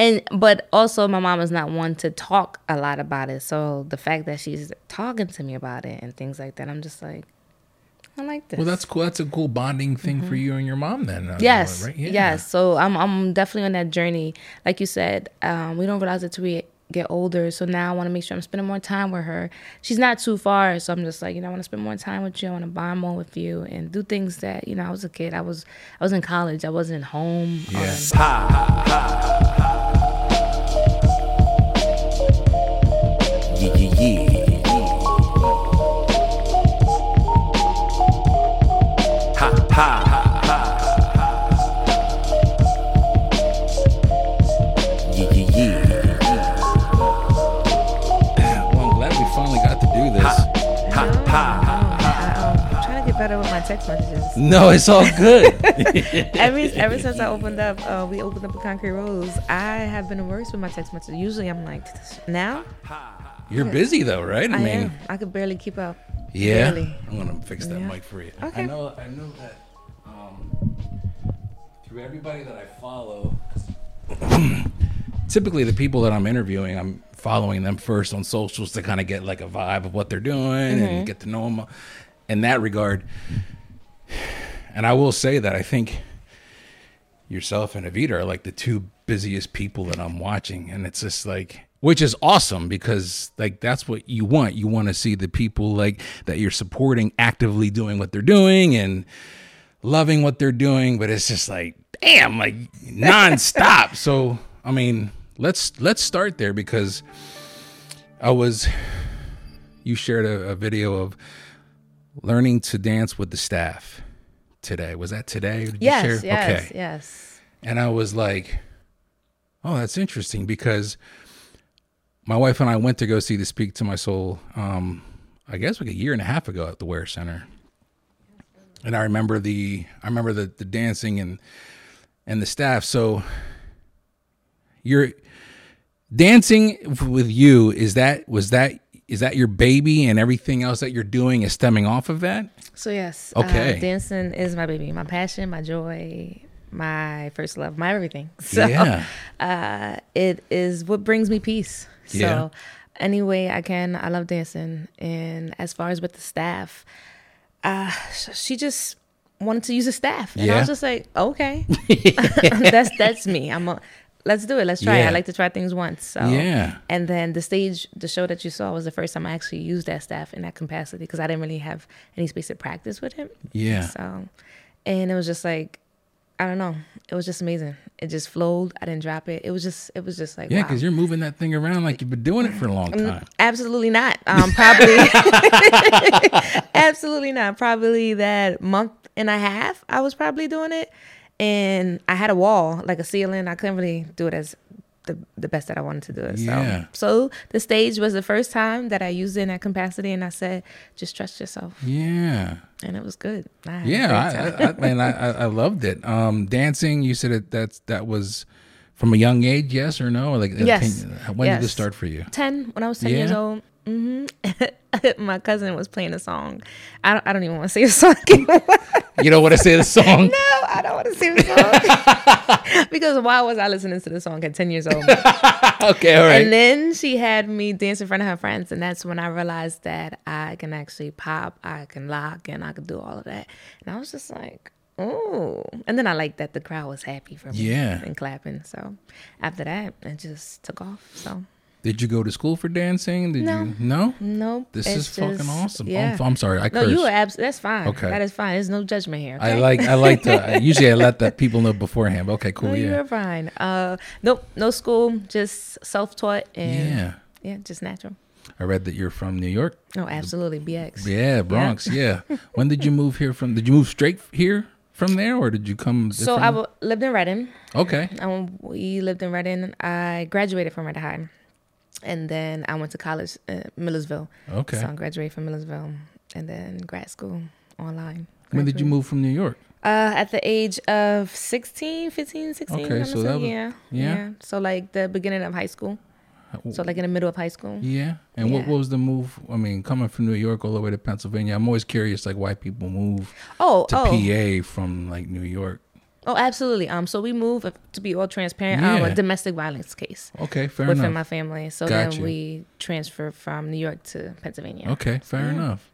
and but also my mom is not one to talk a lot about it. So the fact that she's talking to me about it and things like that, I'm just like, I like this. Well, that's cool. That's a cool bonding thing for you and your mom then. uh, Yes, right? Yeah. yes. So I'm I'm definitely on that journey. Like you said, um, we don't realize it till we get older. So now I want to make sure I'm spending more time with her. She's not too far, so I'm just like you know I want to spend more time with you. I want to bond more with you and do things that you know I was a kid. I was I was in college. I wasn't home. Um, Yeah. Yeah, Ha, ha, Yeah, yeah, yeah. Well, I'm glad we finally got to do this. Ha, ha. I, am trying to get better with my text messages. No, it's all good. ever ever since I opened up, uh, we opened up a Concrete Rose. I have been worse with my text messages. Usually, I'm like, now You're busy though, right? I, am. I could barely keep up. Yeah. Barely. I'm gonna fix that Yeah. mic for you. Okay. I know. I know that. Through everybody that I follow, typically the people that I'm interviewing, I'm following them first on socials to kind of get like a vibe of what they're doing Mm-hmm. and get to know them. In that regard, and I will say that I think yourself and Avita are like the two busiest people that I'm watching, and it's just like, which is awesome because like that's what you want. You want to see the people like that you're supporting actively doing what they're doing and loving what they're doing, but it's just like, damn, like nonstop. so I mean, let's let's start there because I was you shared a, a video of learning to dance with the staff today. Was that today? Did you Yes, share? yes, Okay. yes. And I was like, oh, that's interesting because my wife and I went to go see the Speak to My Soul, um, I guess like a year and a half ago at the Ware Center. And I remember the I remember the, the dancing and and the staff. So you're dancing with you, is that was that is that your baby and everything else that you're doing is stemming off of that? So yes, Okay. uh, dancing is my baby, my passion, my joy, my first love, my everything. So Yeah. uh, it is what brings me peace. So Yeah. any way I can, I love dancing. And as far as with the staff, uh, she just wanted to use a staff, and I was just like, okay, that's that's me. I'm a let's do it. Let's try. it. I like to try things once. So Yeah. and then the stage, the show that you saw was the first time I actually used that staff in that capacity because I didn't really have any space to practice with him. Yeah. So, and it was just like, I don't know, it was just amazing. It just flowed. I didn't drop it. It was just, it was just like, Yeah, wow. because you're moving that thing around like you've been doing it for a long time. Absolutely not. Um, probably, absolutely not. Probably that month and a half, I have I was probably doing it, and I had a wall, like a ceiling. I couldn't really do it as the the best that I wanted to do it. Yeah. So, so the stage was the first time that I used it in that capacity, and I said, just trust yourself, Yeah. and it was good. I Yeah. I, I, I, man, I, I loved it. Um, dancing, you said that That's that was from a young age, yes or no? Like, Yes. can- when did this start for you? 10 when i was 10 years old hmm my cousin was playing a song i don't, I don't even want to say the song. You don't want to say the song? no i don't want to say the song because why was i listening to the song at 10 years old okay, all right. and then she had me dance in front of her friends and that's when i realized that i can actually pop i can lock and i can do all of that and i was just like oh and then i liked that the crowd was happy for me Yeah. and clapping so after that it just took off so Did you go to school for dancing? Did No. you? No. Nope. This it's is fucking awesome. Yeah. I'm, I'm sorry, I no, you are abs- That's fine. Okay. That is fine. There's no judgment here. I like I like to. Usually, I let the people know beforehand. but Okay, cool. No, yeah. you're fine. Uh, nope. No school. Just self-taught and Yeah. yeah, just natural. I read that you're from New York. Oh, absolutely. BX. Yeah, Bronx. Yeah. when did you move here from? Did you move straight here from there, or did you come? So I w- lived in Reading. okay. Um, we lived in Reading. I graduated from Reading High, and then I went to college at Millersville. Okay. So I graduated from Millersville, and then grad school online. When did you move from New York? Uh, at the age of 16, 15, 16. Okay, so that was- yeah, yeah. So like the beginning of high school. So like in the middle of high school. Yeah. And what, Yeah. what was the move? I mean, coming from New York all the way to Pennsylvania, I'm always curious, like why people move Oh, to oh. PA from like New York. Oh, absolutely. Um, so we moved uh, to be all transparent. Um, Yeah. a domestic violence case Okay, fair within enough. my family. So Got then you. we transferred from New York to Pennsylvania. Okay, fair enough.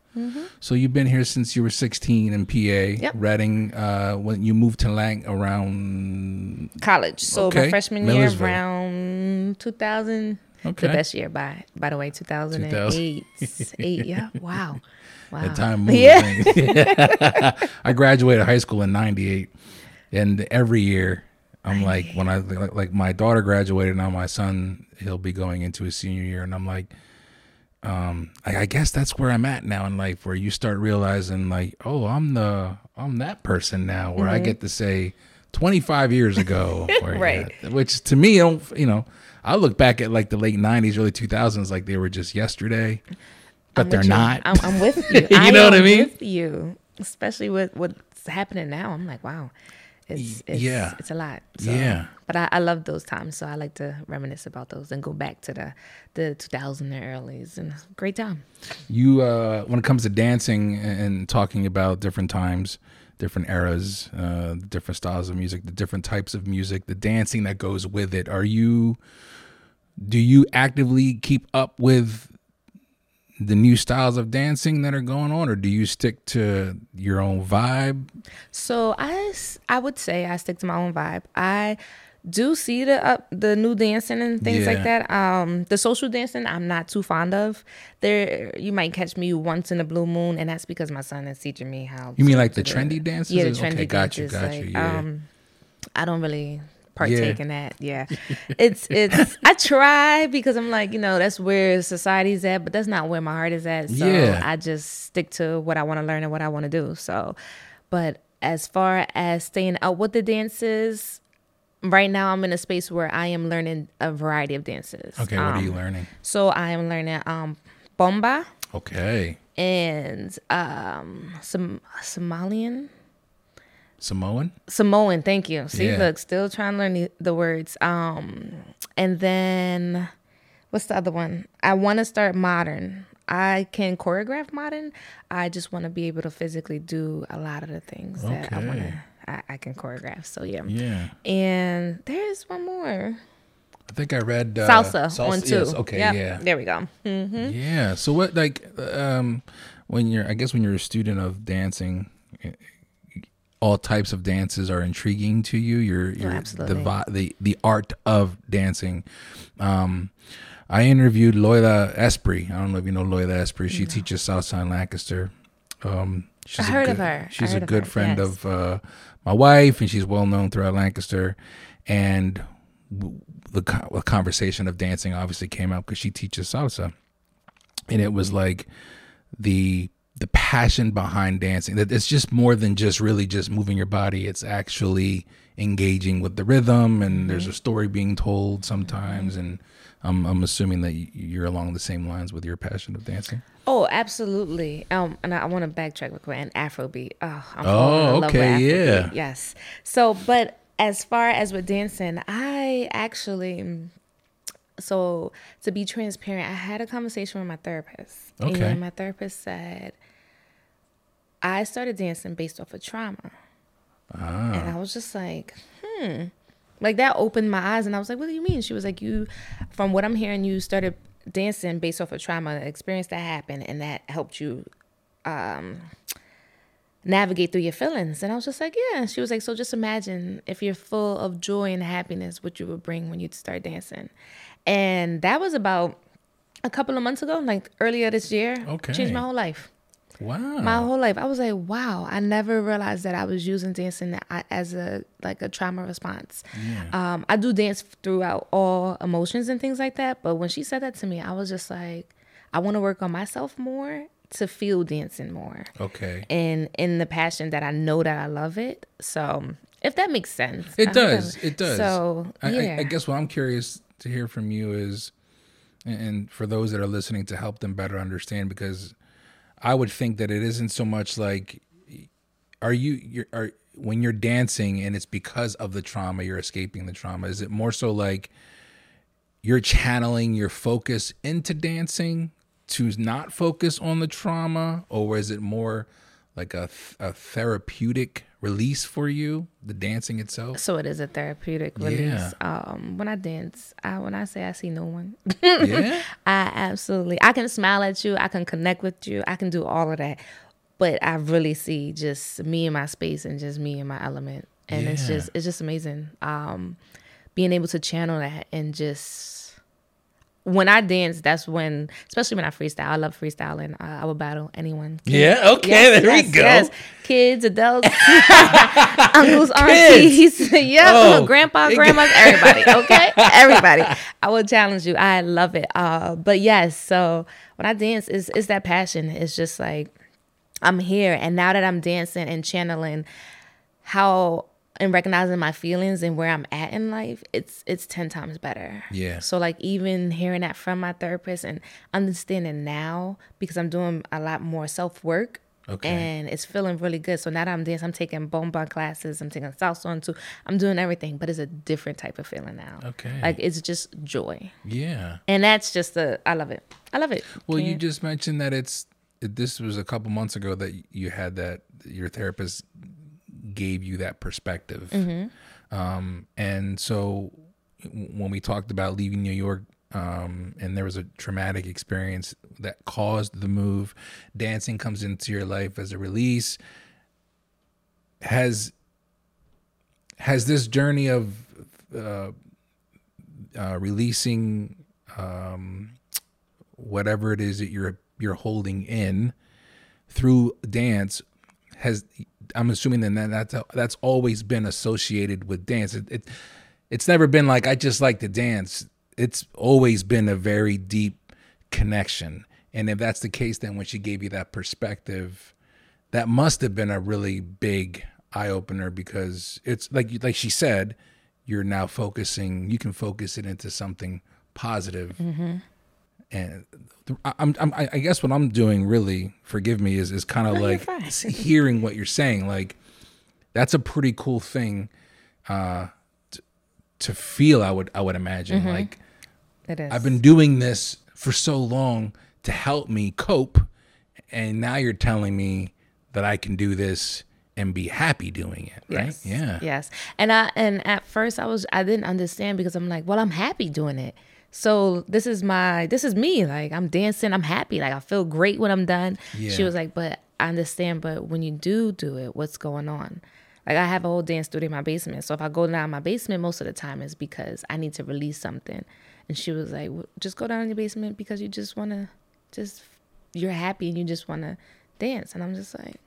So you've been here since you were 16 in PA, Mm-hmm. Yep. Reading. Uh, when you moved to Lang around, College. So Okay. my freshman year, around 2000. okay, The best year by by the way, 2008. Eight, yeah. Wow. Wow. the time moved. Yeah. I graduated high school in '98, and every year I'm like, when I like, like my daughter graduated, now my son he'll be going into his senior year, and I'm like, um, I, I guess that's where I'm at now in life, where you start realizing like, oh, I'm the I'm that person now, where Mm-hmm. I get to say 25 years ago, where, Right. yeah, which to me, I don't you know. I look back at like the late '90s, early 2000s, like they were just yesterday, but I'm they're not. I'm, I'm with you. You know what I mean? With you, especially with what's happening now. I'm like, wow, it's, it's yeah. it's a lot. So, Yeah. but I, I love those times, so I like to reminisce about those and go back to the the 2000 and earlys and great time. you uh when it comes to dancing and talking about different times different eras uh different styles of music the different types of music the dancing that goes with it are you do you actively keep up with the new styles of dancing that are going on or do you stick to your own vibe So i i would say I stick to my own vibe. I do see the uh, the new dancing and things Yeah. like that. Um, the social dancing I'm not too fond of. There, you might catch me once in a blue moon, and that's because my son is teaching me how. you mean like the trendy dances Yeah, the trendy okay trendy got you dances. got you yeah Um, I don't really partake Yeah. in that. Yeah, it's it's. I try because I'm like you know that's where society's at, but that's not where my heart is at. So Yeah. I just stick to what I want to learn and what I want to do. So, but as far as staying out with the dances, right now I'm in a space where I am learning a variety of dances. okay what are you Um, learning So I am learning um bomba okay and um some Somalian. Samoan Samoan, thank you. See, Yeah. look, still trying to learn the, the words. Um, and then what's the other one? I want to start modern. I can choreograph modern. I just want to be able to physically do a lot of the things that I want to. I, I can choreograph. So yeah. yeah And there's one more i think i read uh, salsa, one too. yes, okay Yep, yeah There we go. Mm-hmm. Yeah. So what like um when you're I guess when you're a student of dancing all types of dances are intriguing to you. You're you're the absolutely. the the art of dancing. Um I interviewed Loyola Esprit. I don't know if you know Loyola Esprit. She teaches Southside Lancaster. Um she's I a heard good, of her. She's a of good her, friend yes. of uh my wife and she's well known throughout Lancaster and the, the conversation of dancing obviously came out because she teaches salsa and it was like the the passion behind dancing that it's just more than just really just moving your body it's actually engaging with the rhythm and mm-hmm. there's a story being told sometimes mm-hmm. and I'm, I'm assuming that you're along the same lines with your passion of dancing Oh, absolutely. Um, and I, I want to backtrack real quick. And Afrobeat. Oh, I'm Oh, with okay, yeah. Yes. So, but as far as with dancing, I actually, mm, so to be transparent, I had a conversation with my therapist. Okay. And my therapist said, I started dancing based off of trauma. Ah. And I was just like, hmm. Like that opened my eyes and I was like, what do you mean? She was like, you, from what I'm hearing, you started dancing based off of trauma, an experience that happened and that helped you um, navigate through your feelings. And I was just like, yeah. And she was like, so just imagine if you're full of joy and happiness, what you would bring when you start dancing. And that was about a couple of months ago, like earlier this year. Okay. Changed my whole life wow my whole life. I was like, wow, I never realized that I was using dancing as a like a trauma response. Um, I do dance throughout all emotions and things like that, but when she said that to me, I was just like, I want to work on myself more to feel dancing more okay and in the passion that I know that I love it. So if that makes sense, It hope does. It does. So I, yeah, I, I guess what I'm curious to hear from you is, and for those that are listening to help them better understand, because I would think that it isn't so much like, are you you're are when you're dancing and it's because of the trauma you're escaping the trauma. Is it more so like you're channeling your focus into dancing to not focus on the trauma, or is it more like a, a therapeutic release for you, the dancing itself? So it is a therapeutic release. Yeah. Um, when I dance, I, when I say I see no one, yeah. I absolutely I can smile at you, I can connect with you, I can do all of that, but I really see just me in my space and just me in my element, and it's just it's just amazing. Um, being able to channel that and just when I dance, that's when, especially when I freestyle. I love freestyling. I, I will battle anyone. Yeah. Okay. Yes, there yes, we go. yes. Kids, adults, uncles, aunties, yeah, Oh, grandpa, they grandmas, everybody. Okay, everybody. I will challenge you. I love it. Uh, but yes, so when I dance, is it's that passion. It's just like I'm here, and now that I'm dancing and channeling how and recognizing my feelings and where I'm at in life, it's it's ten times better. Yeah. So like even hearing that from my therapist and understanding now because I'm doing a lot more self work. Okay. And it's feeling really good. So now that I'm dancing, I'm taking bomba classes, I'm taking salsa on two. I'm doing everything, but it's a different type of feeling now. Okay. Like it's just joy. Yeah. And that's just the I love it. I love it. Well, you Can't- just mentioned that it's this was a couple months ago that you had that your therapist gave you that perspective, um, and so when we talked about leaving New York. Um, and there was a traumatic experience that caused the move. Dancing comes into your life as a release. Has has this journey of uh, uh, releasing um, whatever it is that you're you're holding in through dance has I'm assuming then that that's that's always been associated with dance. It, it it's never been like I just like to dance. It's always been a very deep connection. And if that's the case, then when she gave you that perspective, that must have been a really big eye opener because it's like like she said, you're now focusing. You can focus it into something positive. Mm-hmm. And I- I'm, I'm I I guess what I'm doing really, forgive me, is is kind of like hearing what you're saying. Like that's a pretty cool thing uh, t- to feel. I would I would imagine like. it is. I've been doing this for so long to help me cope, and now you're telling me that I can do this and be happy doing it, right? Yes. Yeah. Yes. And I and at first I was I didn't understand because I'm like, well, I'm happy doing it. So this is my this is me. Like I'm dancing, I'm happy. Like I feel great when I'm done. Yeah. She was like, but I understand, but when you do do it, what's going on? Like I have a whole dance studio in my basement. So if I go down my basement most of the time is because I need to release something. And she was like, well, just go down in your basement because you just want to just you're happy and you just want to dance. And I'm just like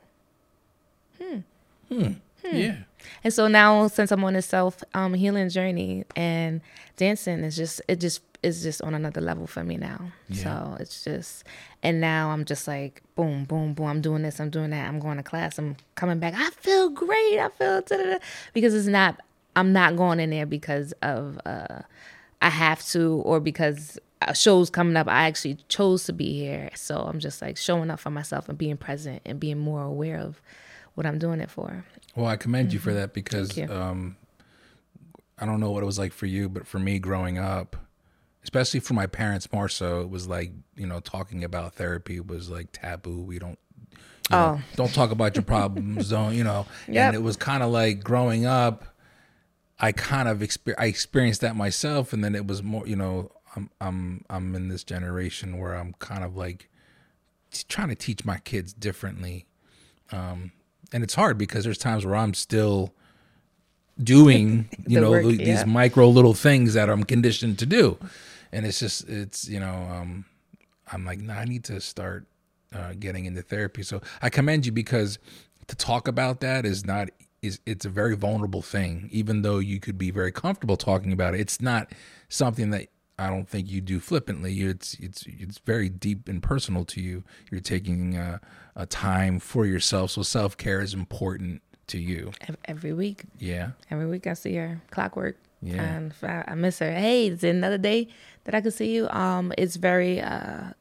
hmm. Hmm. Yeah. And so now, since I'm on a self um, healing journey, and dancing is just it just is just on another level for me now. Yeah. So it's just, and now I'm just like boom, boom, boom. I'm doing this. I'm doing that. I'm going to class. I'm coming back. I feel great. I feel da-da-da. because it's not. I'm not going in there because of uh, I have to or because a show's coming up. I actually chose to be here. So I'm just like showing up for myself and being present and being more aware of what I'm doing it for. Well, I commend you for that because Mm-hmm. Thank you. um, I don't know what it was like for you, but for me growing up, especially for my parents more so, it was like you know talking about therapy was like taboo. We don't. You know, Oh. don't talk about your problems. Don't you know? Yep. And it was kind of like growing up. I kind of exper- I experienced that myself, and then it was more. You know, I'm I'm I'm in this generation where I'm kind of like t- trying to teach my kids differently Um, and it's hard because there's times where I'm still doing you know work, th- these yeah. micro little things that I'm conditioned to do, and it's just it's you know um, I'm like nah, I need to start uh, getting into therapy. So I commend you because to talk about that is not is it's a very vulnerable thing. Even though you could be very comfortable talking about it, it's not something that I don't think you do flippantly. It's it's it's very deep and personal to you. You're taking uh, a time for yourself, so self care is important to you. Every week, Yeah, every week I see her. Clockwork. Yeah. And if I, I miss her. Hey, is it another day that I could see you? Um, it's very uh,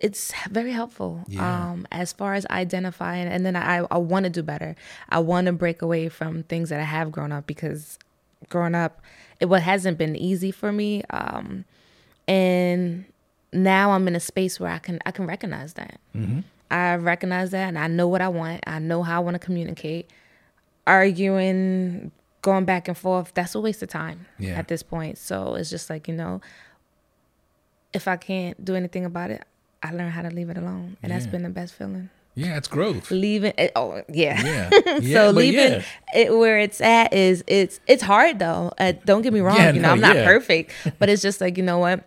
it's very helpful. Yeah. Um, as far as identifying, and then I I want to do better. I want to break away from things that I have grown up because growing up, it what hasn't been easy for me. Um, and now I'm in a space where I can I can recognize that. I recognize that, and I know what I want. I know how I want to communicate. arguing, going back and forth, that's a waste of time Yeah. at this point. So it's just like, you know, if I can't do anything about it, I learn how to leave it alone. And that's been the best feeling. Yeah, it's growth. Leaving it oh yeah. Yeah. so Yeah, but leaving yeah. it where it's at is it's it's hard though. Uh, don't get me wrong, Yeah, you know, no, I'm not perfect, but it's just like, you know what?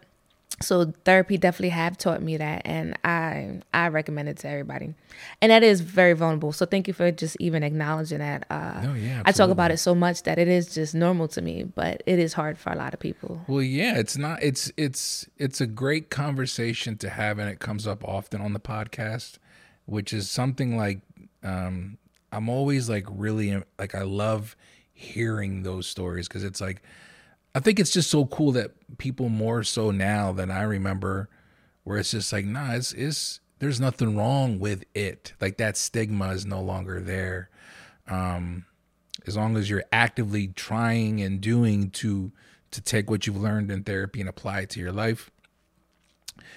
So therapy definitely have taught me that and I I recommend it to everybody. And that is very vulnerable. So thank you for just even acknowledging that. Uh No, yeah, I talk about it so much that it is just normal to me, but it is hard for a lot of people. Well, yeah, it's not. It's it's it's a great conversation to have, and it comes up often on the podcast, which is something like um, I'm always like really like I love hearing those stories because it's like I think it's just so cool that people more so now than I remember, where it's just like nah, it's it's there's nothing wrong with it. Like that stigma is no longer there as long as you're actively trying and doing to to take what you've learned in therapy and apply it to your life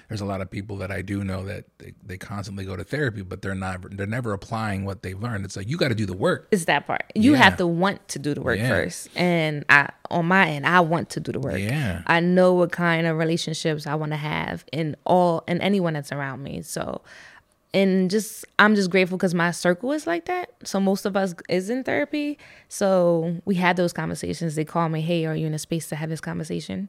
there's a lot of people that i do know that they, they constantly go to therapy but they're not they're never applying what they've learned it's like you got to do the work It's that part. You Yeah. have to want to do the work Yeah. first. And I on my end, I want to do the work. Yeah. I know what kind of relationships I want to have in all and anyone that's around me. So and just I'm just grateful because my circle is like that. So most of us is in therapy. So we had those conversations. They call me, hey, are you in a space to have this conversation?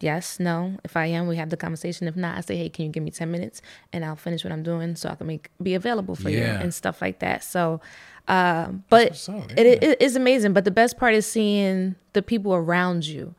Yes, no. If I am, we have the conversation. If not, I say, hey, can you give me 10 minutes and I'll finish what I'm doing so I can make be available for you and stuff like that. So, uh, but up, it, it is amazing. But the best part is seeing the people around you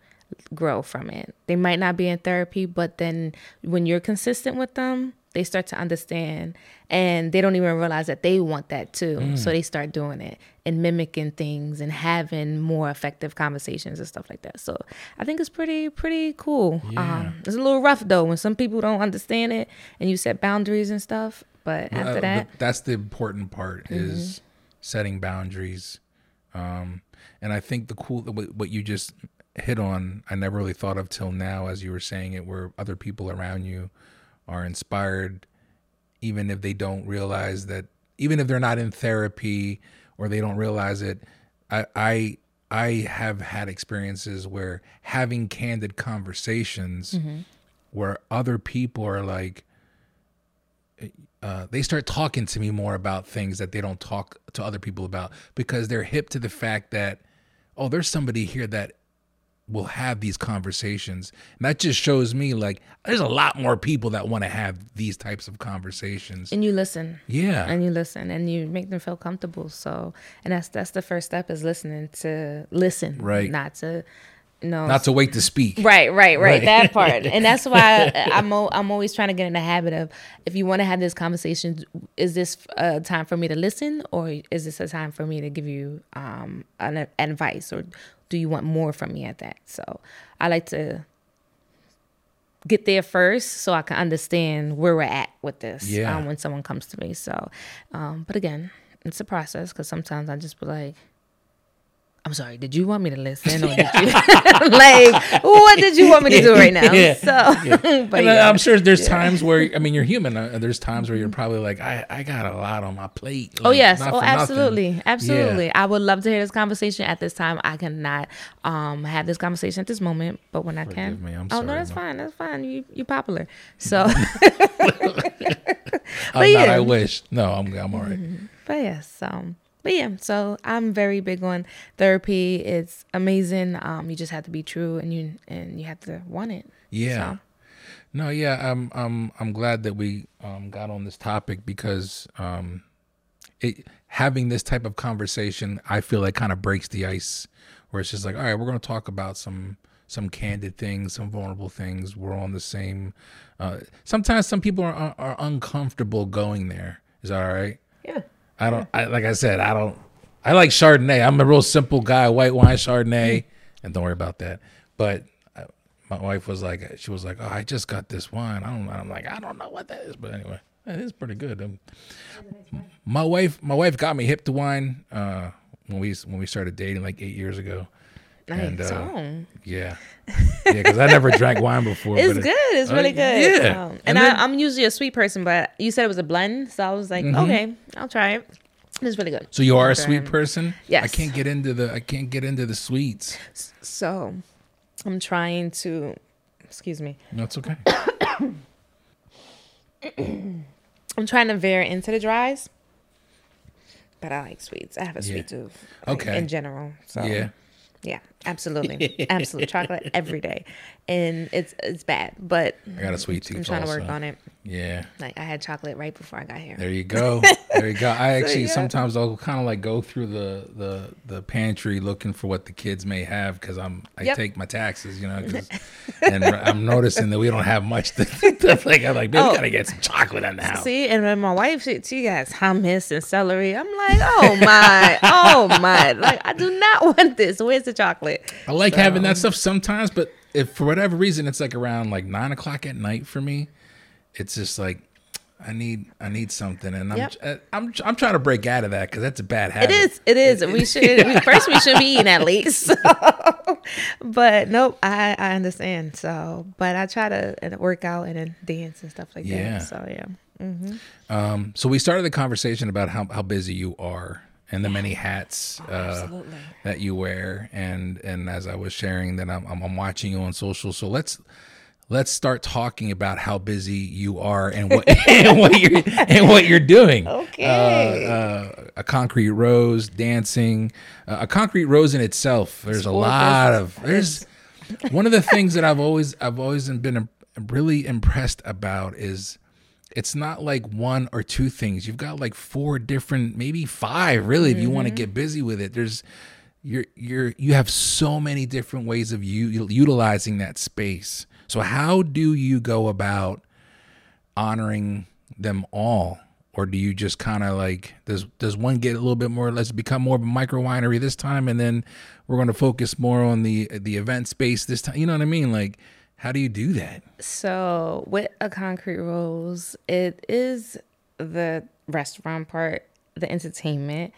grow from it. They might not be in therapy, but then when you're consistent with them, they start to understand and they don't even realize that they want that too. Mm. So they start doing it and mimicking things and having more effective conversations and stuff like that. So I think it's pretty, pretty cool. Yeah. Um, it's a little rough though when some people don't understand it and you set boundaries and stuff. But Uh, after but that, Mm-hmm. that's the important part is setting boundaries um and i think the cool what what you just hit on i never really thought of till now as you were saying it where other people around you are inspired even if they don't realize that even if they're not in therapy or they don't realize it i i i have had experiences where having candid conversations where other people are like uh, they start talking to me more about things that they don't talk to other people about because they're hip to the fact that oh there's somebody here that will have these conversations. And that just shows me like there's a lot more people that want to have these types of conversations. And you listen. yeah. And you listen and you make them feel comfortable. So and that's that's the first step is listening to listen Right. not to no not to wait to speak. Right right right Right. that part. And that's why i'm o- i'm always trying to get in the habit of if you want to have this conversation is this a time for me to listen or is this a time for me to give you um an advice or do you want more from me at that so i like to get there first so I can understand where we're at with this Yeah. um, when someone comes to me. So, um, but again, it's a process because sometimes I just be like, I'm sorry, did you want me to listen or did you like what did you want me to do right now? Yeah. So, but yeah. I'm sure there's times where I mean you're human. Uh, there's times where you're probably like I, I got a lot on my plate. Oh yes! Oh, for nothing. absolutely, absolutely. Yeah. I would love to hear this conversation. At this time, I cannot um, have this conversation at this moment, but when I can, me, I'm oh no, that's Ma. fine. That's fine. You you popular, so. I'm But not, yeah. I wish. No, I'm I'm all right. But yes, um, but yeah, so I'm very big on therapy. It's amazing. Um, you just have to be true, and you and you have to want it. Yeah. So. No, yeah, I'm I'm I'm glad that we um, got on this topic because um, it having this type of conversation, I feel like kind of breaks the ice, where it's just like, all right, we're going to talk about some some candid things, some vulnerable things. We're on the same. Uh, sometimes some people are are uncomfortable going there. Is that all right? I don't. I, like I said, I don't. I like Chardonnay. I'm a real simple guy. White wine Chardonnay, and don't worry about that. But I, my wife was like, she was like, "Oh, I just got this wine. I don't." I'm like, I don't know what that is, but anyway, it is pretty good. Um, my wife, my wife got me hip to wine uh, when we when we started dating like eight years ago. Nice. And, uh, oh. Yeah, yeah, because I never drank wine before. It's good. It's uh, really good. yeah. Um, and And then- Mm-hmm. I, I'm usually a sweet person, but you said it was a blend, so I was like, okay, I'll try it. It's really good. So you are a sweet person. Yes. I can't get into the. I can't get into the sweets. So I'm trying to, excuse me, That's okay. I'm trying to veer into the dries, but I like sweets. I have a sweet Yeah. tooth. like, Okay. In general. So Yeah. yeah, absolutely, absolutely chocolate every day, and it's it's bad, but I got a sweet tooth. I'm trying to work on it. Yeah. Like I had chocolate right before I got here. There you go. There you go. I actually yeah. sometimes I'll kind of like go through the the the pantry looking for what the kids may have because I'm I Yep. take my taxes, you know, 'cause- and I'm noticing that we don't have much. To, to like I'm like, man, we Oh. gotta get some chocolate in the house. See, and then my wife, she, she has hummus and celery. I'm like, oh my, oh my, like I do not want this. Where's the chocolate? I like having that stuff sometimes, but if for whatever reason it's like around like nine o'clock at night for me, it's just like I need I need something, and I'm Yep. I'm I'm, I'm trying to break out of that because that's a bad habit. It is. It is. We should we, first we should be eating at least. So. But nope, I I understand. So, but I try to work out and then dance and stuff like Yeah. that. So yeah. Mm-hmm. Um, so we started the conversation about how, how busy you are and the many hats uh, Absolutely. that you wear, and and as I was sharing that I'm, I'm I'm watching you on social. So let's let's start talking about how busy you are and what and what you're and what you're doing. Okay. Uh, uh, a concrete rose, dancing, uh, a concrete rose in itself. There's a lot business. of there's one of the things that I've always I've always been really impressed about is it's not like one or two things. You've got like four different, maybe five, really, if you want to mm-hmm. get busy with it. There's you're you're you have so many different ways of you utilizing that space. So how do you go about honoring them all? Or do you just kind of like does does one get a little bit more? Let's become more of a micro winery this time, and then we're going to focus more on the the event space this time. You know what I mean? Like, how do you do that? So with a concrete rose, it is the restaurant part, the entertainment,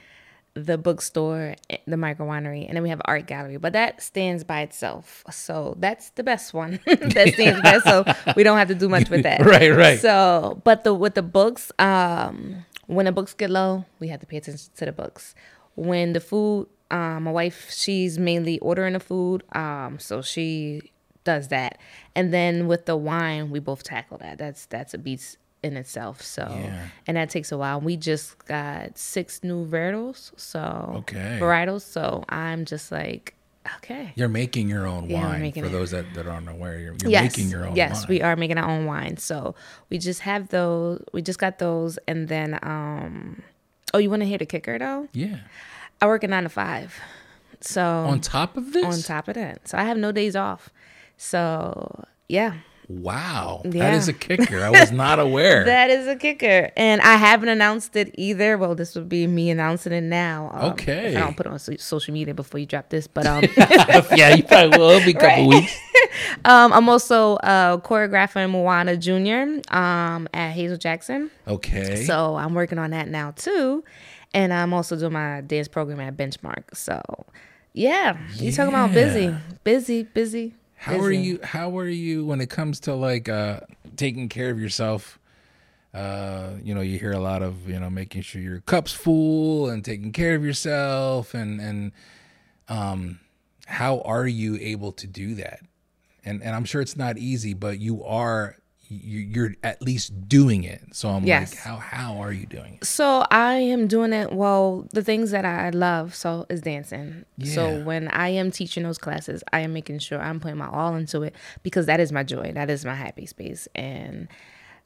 the bookstore, the micro winery, and then we have art gallery. But that stands by itself. So that's the best one. that stands by so we don't have to do much with that. Right, right. So but the with the books, um, when the books get low, we have to pay attention to the books. When the food, um, my wife, she's mainly ordering the food. Um, so she does that. And then with the wine, we both tackle that. That's that's a beast in itself. So Yeah. and that takes a while. We just got six new varietals. So Okay. varietals. So I'm just like, okay. You're making your own Yeah, wine for it. those that, that aren't aware. You're, you're yes, making your own yes, wine. we are making our own wine. So we just have those. We just got those, and then um, oh, you want to hear the kicker though? Yeah. I work a nine to five, so On top of this? on top of that, so I have no days off. So yeah, Wow. That Yeah. is a kicker. I was not aware. that is a kicker, and I haven't announced it either. Well, this would be me announcing it now. Um, Okay. I don't put it on so- social media before you drop this, but um. yeah, you probably will. It'll be a couple weeks. Um, I'm also uh, choreographing Moana Junior um, at Hazel Jackson. Okay. So I'm working on that now too. And I'm also doing my dance program at Benchmark. So yeah, you talking about busy, busy, busy. How are you how are you when it comes to like uh taking care of yourself? Uh, you know, you hear a lot of, you know, making sure your cup's full and taking care of yourself and and um how are you able to do that? And and I'm sure it's not easy, but you are you're at least doing it. So I'm Yes. like, how how are you doing it? So I am doing it. Well, the things that I love so is dancing. So when I am teaching those classes, I am making sure I'm putting my all into it because that is my joy. That is my happy space. And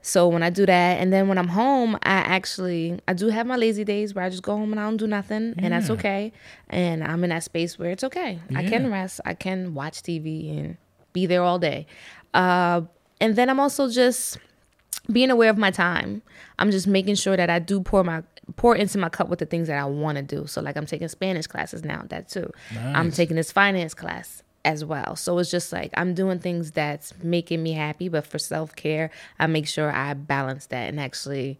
so when I do that, and then when I'm home, I actually I do have my lazy days where I just go home and I don't do nothing, and that's okay. And I'm in that space where it's okay. I can rest. I can watch TV and be there all day. Uh, and then I'm also just being aware of my time. I'm just making sure that I do pour my pour into my cup with the things that I want to do. So like I'm taking Spanish classes now, that too. I'm taking this finance class as well. So it's just like I'm doing things that's making me happy, but for self-care, I make sure I balance that and actually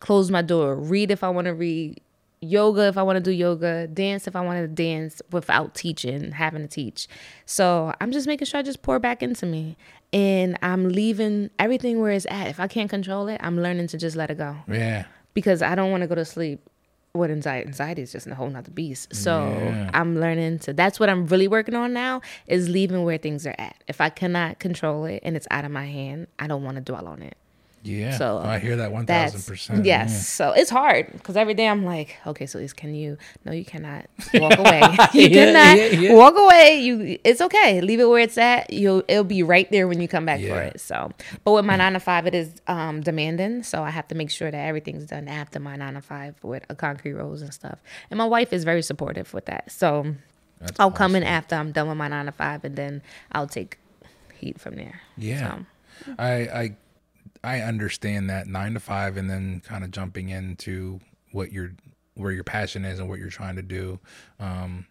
close my door, read if I want to read, yoga if I want to do yoga, dance if I want to dance without teaching, having to teach. So I'm just making sure I just pour back into me. And I'm leaving everything where it's at. If I can't control it, I'm learning to just let it go Yeah. because I don't want to go to sleep what anxiety anxiety is just a whole nother beast. So Yeah. I'm learning to that's what I'm really working on now is leaving where things are at. If I cannot control it and it's out of my hand, I don't want to dwell on it. Yeah. So I hear that thousand percent. yes. So it's hard because every day I'm like, okay, so is can you? No, you cannot walk away. you Yeah, cannot yeah, yeah. walk away. You, it's okay. Leave it where it's at. You'll, it'll be right there when you come back for it. So, but with my nine to five, it is um, demanding. So I have to make sure that everything's done after my nine to five with a Concrete Rose and stuff. And my wife is very supportive with that. So That's I'll come in after I'm done with my nine to five, and then I'll take heat from there. Yeah. So, I I I understand that nine to five, and then kind of jumping into what your where your passion is and what you're trying to do, um,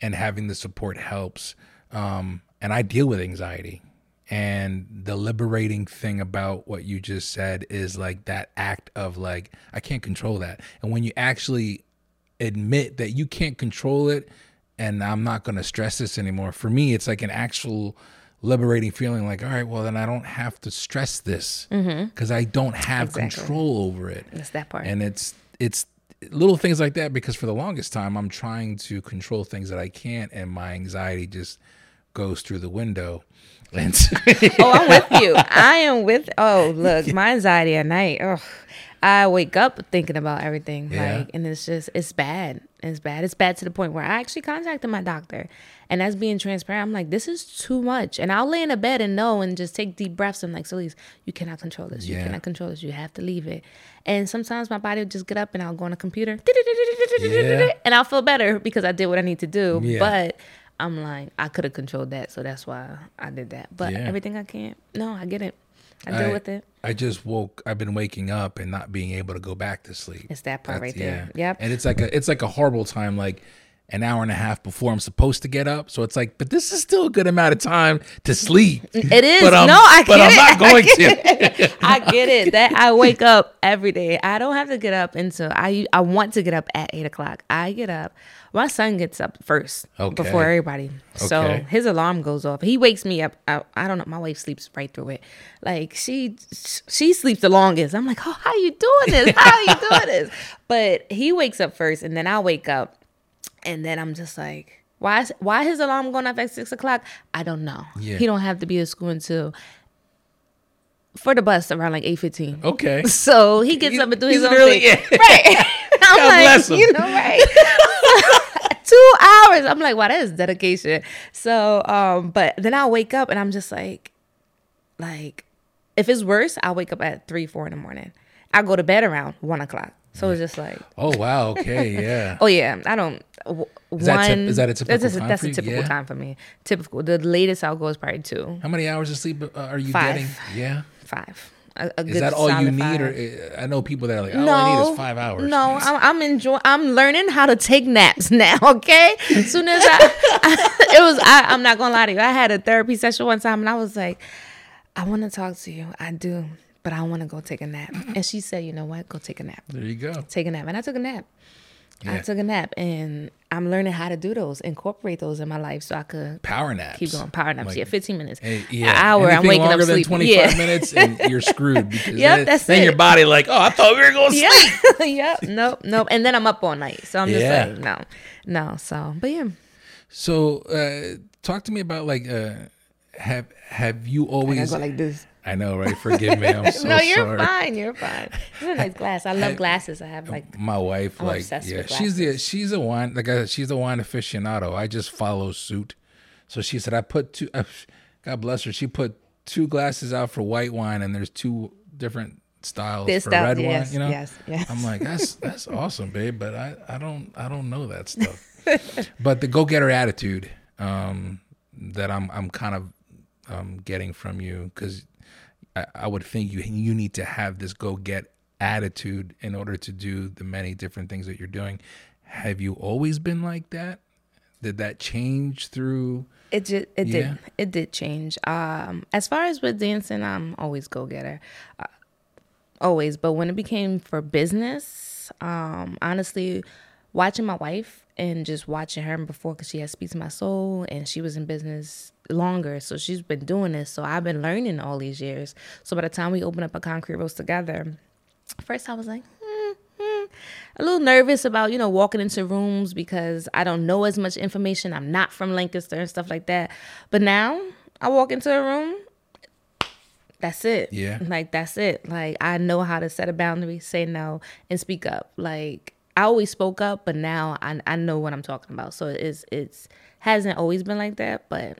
and having the support helps. Um, and I deal with anxiety, and the liberating thing about what you just said is like that act of like I can't control that, and when you actually admit that you can't control it and I'm not going to stress this anymore. For me, it's like an actual liberating feeling like, all right, well, then I don't have to stress this mm-hmm. because I don't have Exactly. control over it. That's that part. And it's, it's, little things like that because for the longest time I'm trying to control things that I can't and my anxiety just goes through the window and oh, I'm with you. I am with. Oh, look, my anxiety at night. Oh, I wake up thinking about everything, Yeah. like, and it's just it's bad. It's bad. It's bad to the point where I actually contacted my doctor, and that's being transparent. I'm like, this is too much, and I'll lay in a bed and know and just take deep breaths. I'm like, Solise, you cannot control this. Yeah. You cannot control this. You have to leave it. And sometimes my body will just get up and I'll go on a computer, Yeah. and I'll feel better because I did what I need to do. Yeah. But I'm like, I could have controlled that, so that's why I did that. But Yeah. everything I can't, no, I get it. I deal I- with it. I just woke. I've been waking up and not being able to go back to sleep. It's that part That's- right there. Yep. And it's like a it's like a horrible time, like an hour and a half before I'm supposed to get up. So it's like, but this is still a good amount of time to sleep. It is. But I'm, no, I but get I'm it. not going I to. it. I get it. That I wake up every day. I don't have to get up until I. I want to get up at eight o'clock. I get up. My son gets up first Okay. before everybody. So Okay. his alarm goes off. He wakes me up. I, I don't know. My wife sleeps right through it. Like she she sleeps the longest. I'm like, oh, how you doing this? How are you doing this? But he wakes up first, and then I wake up, and then I'm just like, why? Is, why his alarm going off at six o'clock? I don't know. Yeah. He don't have to be at school until for the bus around like eight fifteen. Okay. So he gets up and do his own early- thing. yeah. Right. I'm God like, bless him. you know, right. Two hours. I'm like, wow, that is dedication. So, um, but then I'll wake up and I'm just like, like, if it's worse, I'll wake up at three, four in the morning. I go to bed around one o'clock. So it's just like, Oh wow. Okay. Yeah. oh yeah, I don't. w- Is that one, is that a that's typical a, time That's for a typical Yeah. time for me. Typical. The latest I'll go is probably two, How many hours of sleep uh, are you Five. getting? Yeah. five. A, a Is that all you need, five. or uh, I know people that are like, all I need is five hours. No, I'm, I'm enjoying. I'm learning how to take naps now. Okay, as soon as I, it was. I, I'm not gonna lie to you. I had a therapy session one time, and I was like, I want to talk to you. I do, but I want to go take a nap. And she said, you know what? Go take a nap. There you go. Take a nap, and I took a nap. I took a nap, and I'm learning how to do those, incorporate those in my life, so I could Power naps. keep going. Power naps, Like, yeah, 15 minutes, Hey, an yeah. hour. I'm Anything waking up longer than sleeping. 25 yeah. minutes and you're screwed because Yep, then, that's then your body like, oh, I thought we were going to sleep. Yeah, yep, nope, nope. And then I'm up all night, so I'm just Yeah. like, no, no. So, but yeah. So, uh, talk to me about like, uh, have have you I always? go like this. I know, right? Forgive me. I'm so no, you're sorry. fine. You're fine. It's a nice glass. I love glasses. I have like My wife, I'm like, yeah, she's the she's a wine like a, she's a wine aficionado. I just follow suit. So she said, I put two. Uh, God bless her. She put two glasses out for white wine, and there's two different styles This for style- red yes, wine. You know, yes, yes. I'm like, that's that's awesome, babe. But I I don't I don't know that stuff. but the go getter attitude um, that I'm I'm kind of um, getting from you because I, I would think you you need to have this go get attitude in order to do the many different things that you're doing. Have you always been like that? Did that change through? it. Just it Yeah. did it did change. Um, as far as with dancing, I'm always go getter, uh, always. But when it became for business, um, honestly, watching my wife and just watching her before, because she has Speak to My Soul, and she was in business longer, so she's been doing this. So I've been learning all these years. So by the time we open up a Concrete Rose together, first I was like, hmm, hmm. a little nervous about, you know, walking into rooms because I don't know as much information. I'm not from Lancaster and stuff like that. But now I walk into a room, that's it. Yeah. Like that's it. Like I know how to set a boundary, say no, and speak up. Like I always spoke up, but now I I know what I'm talking about. So it's it's hasn't always been like that, but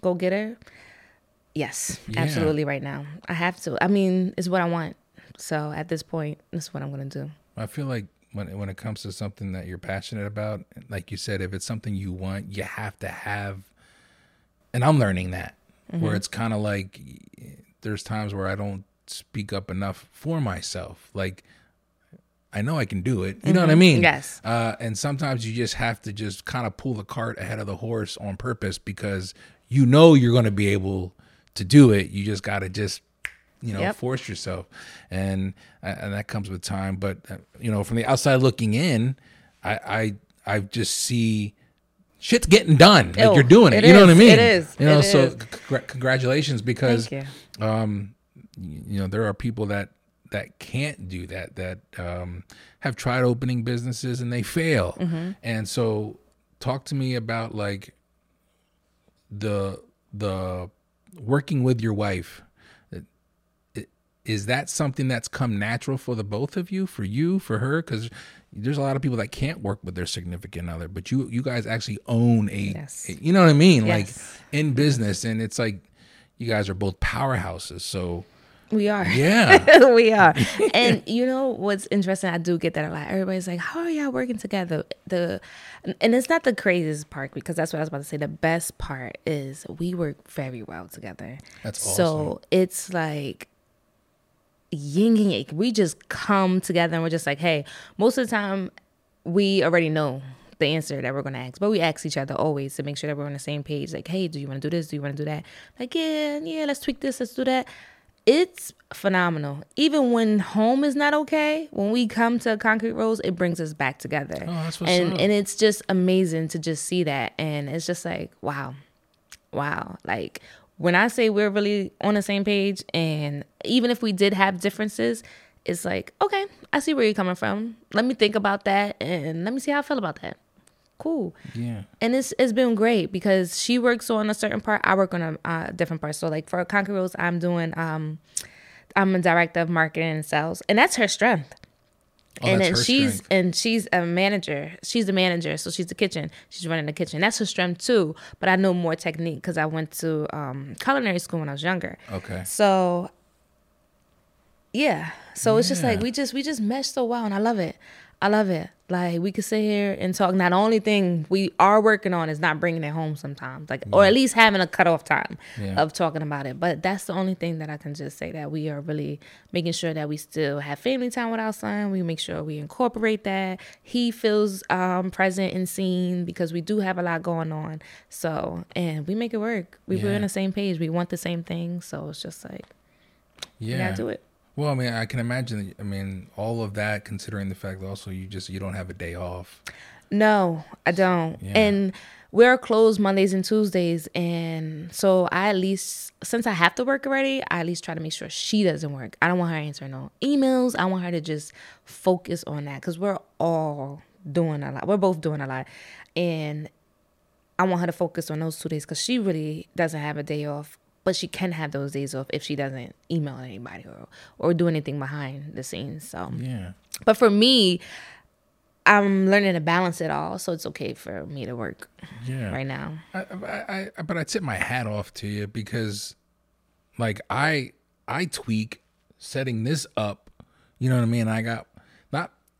go get her. Yes, Yeah. absolutely right now. I have to. I mean, it's what I want. So at this point, that's what I'm gonna do. I feel like when when it comes to something that you're passionate about, like you said, if it's something you want, you have to have. And I'm learning that, where it's kind of like there's times where I don't speak up enough for myself. Like I know I can do it. You know what I mean? Yes. Uh, and sometimes you just have to just kind of pull the cart ahead of the horse on purpose because you know you're going to be able to do it. You just got to just you know Yep. force yourself. And and that comes with time. But uh, you know from the outside looking in i i i just see shit's getting done. Like Oh, you're doing it, it you know what i mean? It is, you know it so congratulations because you. um you know there are people that that can't do that that um have tried opening businesses and they fail. Mm-hmm. and so talk to me about like the the working with your wife is that something that's come natural for the both of you for you for her? Because there's a lot of people that can't work with their significant other but you you guys actually own a, Yes. a- you know what i mean? Like in business and it's like you guys are both powerhouses so We are. yeah we are. And you know what's interesting? I do get that a lot. Everybody's like, "How are y'all working together?" The and it's not the craziest part because that's what I was about to say. The best part is we work very well together. That's awesome. So it's like yin and yang. We just come together and we're just like, hey. Most of the time, we already know the answer that we're gonna ask, but we ask each other always to make sure that we're on the same page. Like, hey, do you want to do this? Do you want to do that? Like, yeah, yeah, let's tweak this. Let's do that. It's phenomenal. Even when home is not okay, when we come to Concrete Rose, it brings us back together. Oh, that's what's and up. and it's just amazing to just see that, and it's just like, wow, wow. Like when I say we're really on the same page, and even if we did have differences, it's like, okay, I see where you're coming from. Let me think about that, and let me see how I feel about that. Cool. Yeah. And it's it's been great because she works on a certain part. I work on a uh, different part. So like for concrete rose i'm doing um i'm a director of marketing and sales. And that's her strength. Oh, and that's then her she's strength. and she's a manager. She's the manager. So she's the kitchen. She's running the kitchen. That's her strength too. But i know more technique because i went to um culinary school when i was younger. Okay. So yeah. So it's just like we just we just mesh so well and I love it. I love it. Like we could sit here and talk. Now the only thing we are working on is not bringing it home sometimes, like or at least having a cutoff time Yeah. of talking about it. But that's the only thing that I can just say that we are really making sure that we still have family time with our son. We make sure we incorporate that. He feels um, present and seen because we do have a lot going on. So and we make it work. We we're Yeah. on the same page. We want the same thing. So it's just like yeah we gotta do it. Well i mean i can imagine i mean all of that considering the fact that also you just you don't have a day off No, I don't. Yeah. And we're closed Mondays and Tuesdays. And so I at least, since I have to work already, I at least try to make sure she doesn't work. I don't want her answering no emails. I want her to just focus on that because we're all doing a lot. We're both doing a lot. And I want her to focus on those two days because she really doesn't have a day off. But she can have those days off if she doesn't email anybody or, or do anything behind the scenes. So yeah but for me, I'm learning to balance it all, so it's okay for me to work yeah right now. I, I, I, but I tip my hat off to you because, like, I, I tweak setting this up. You know what I mean? I got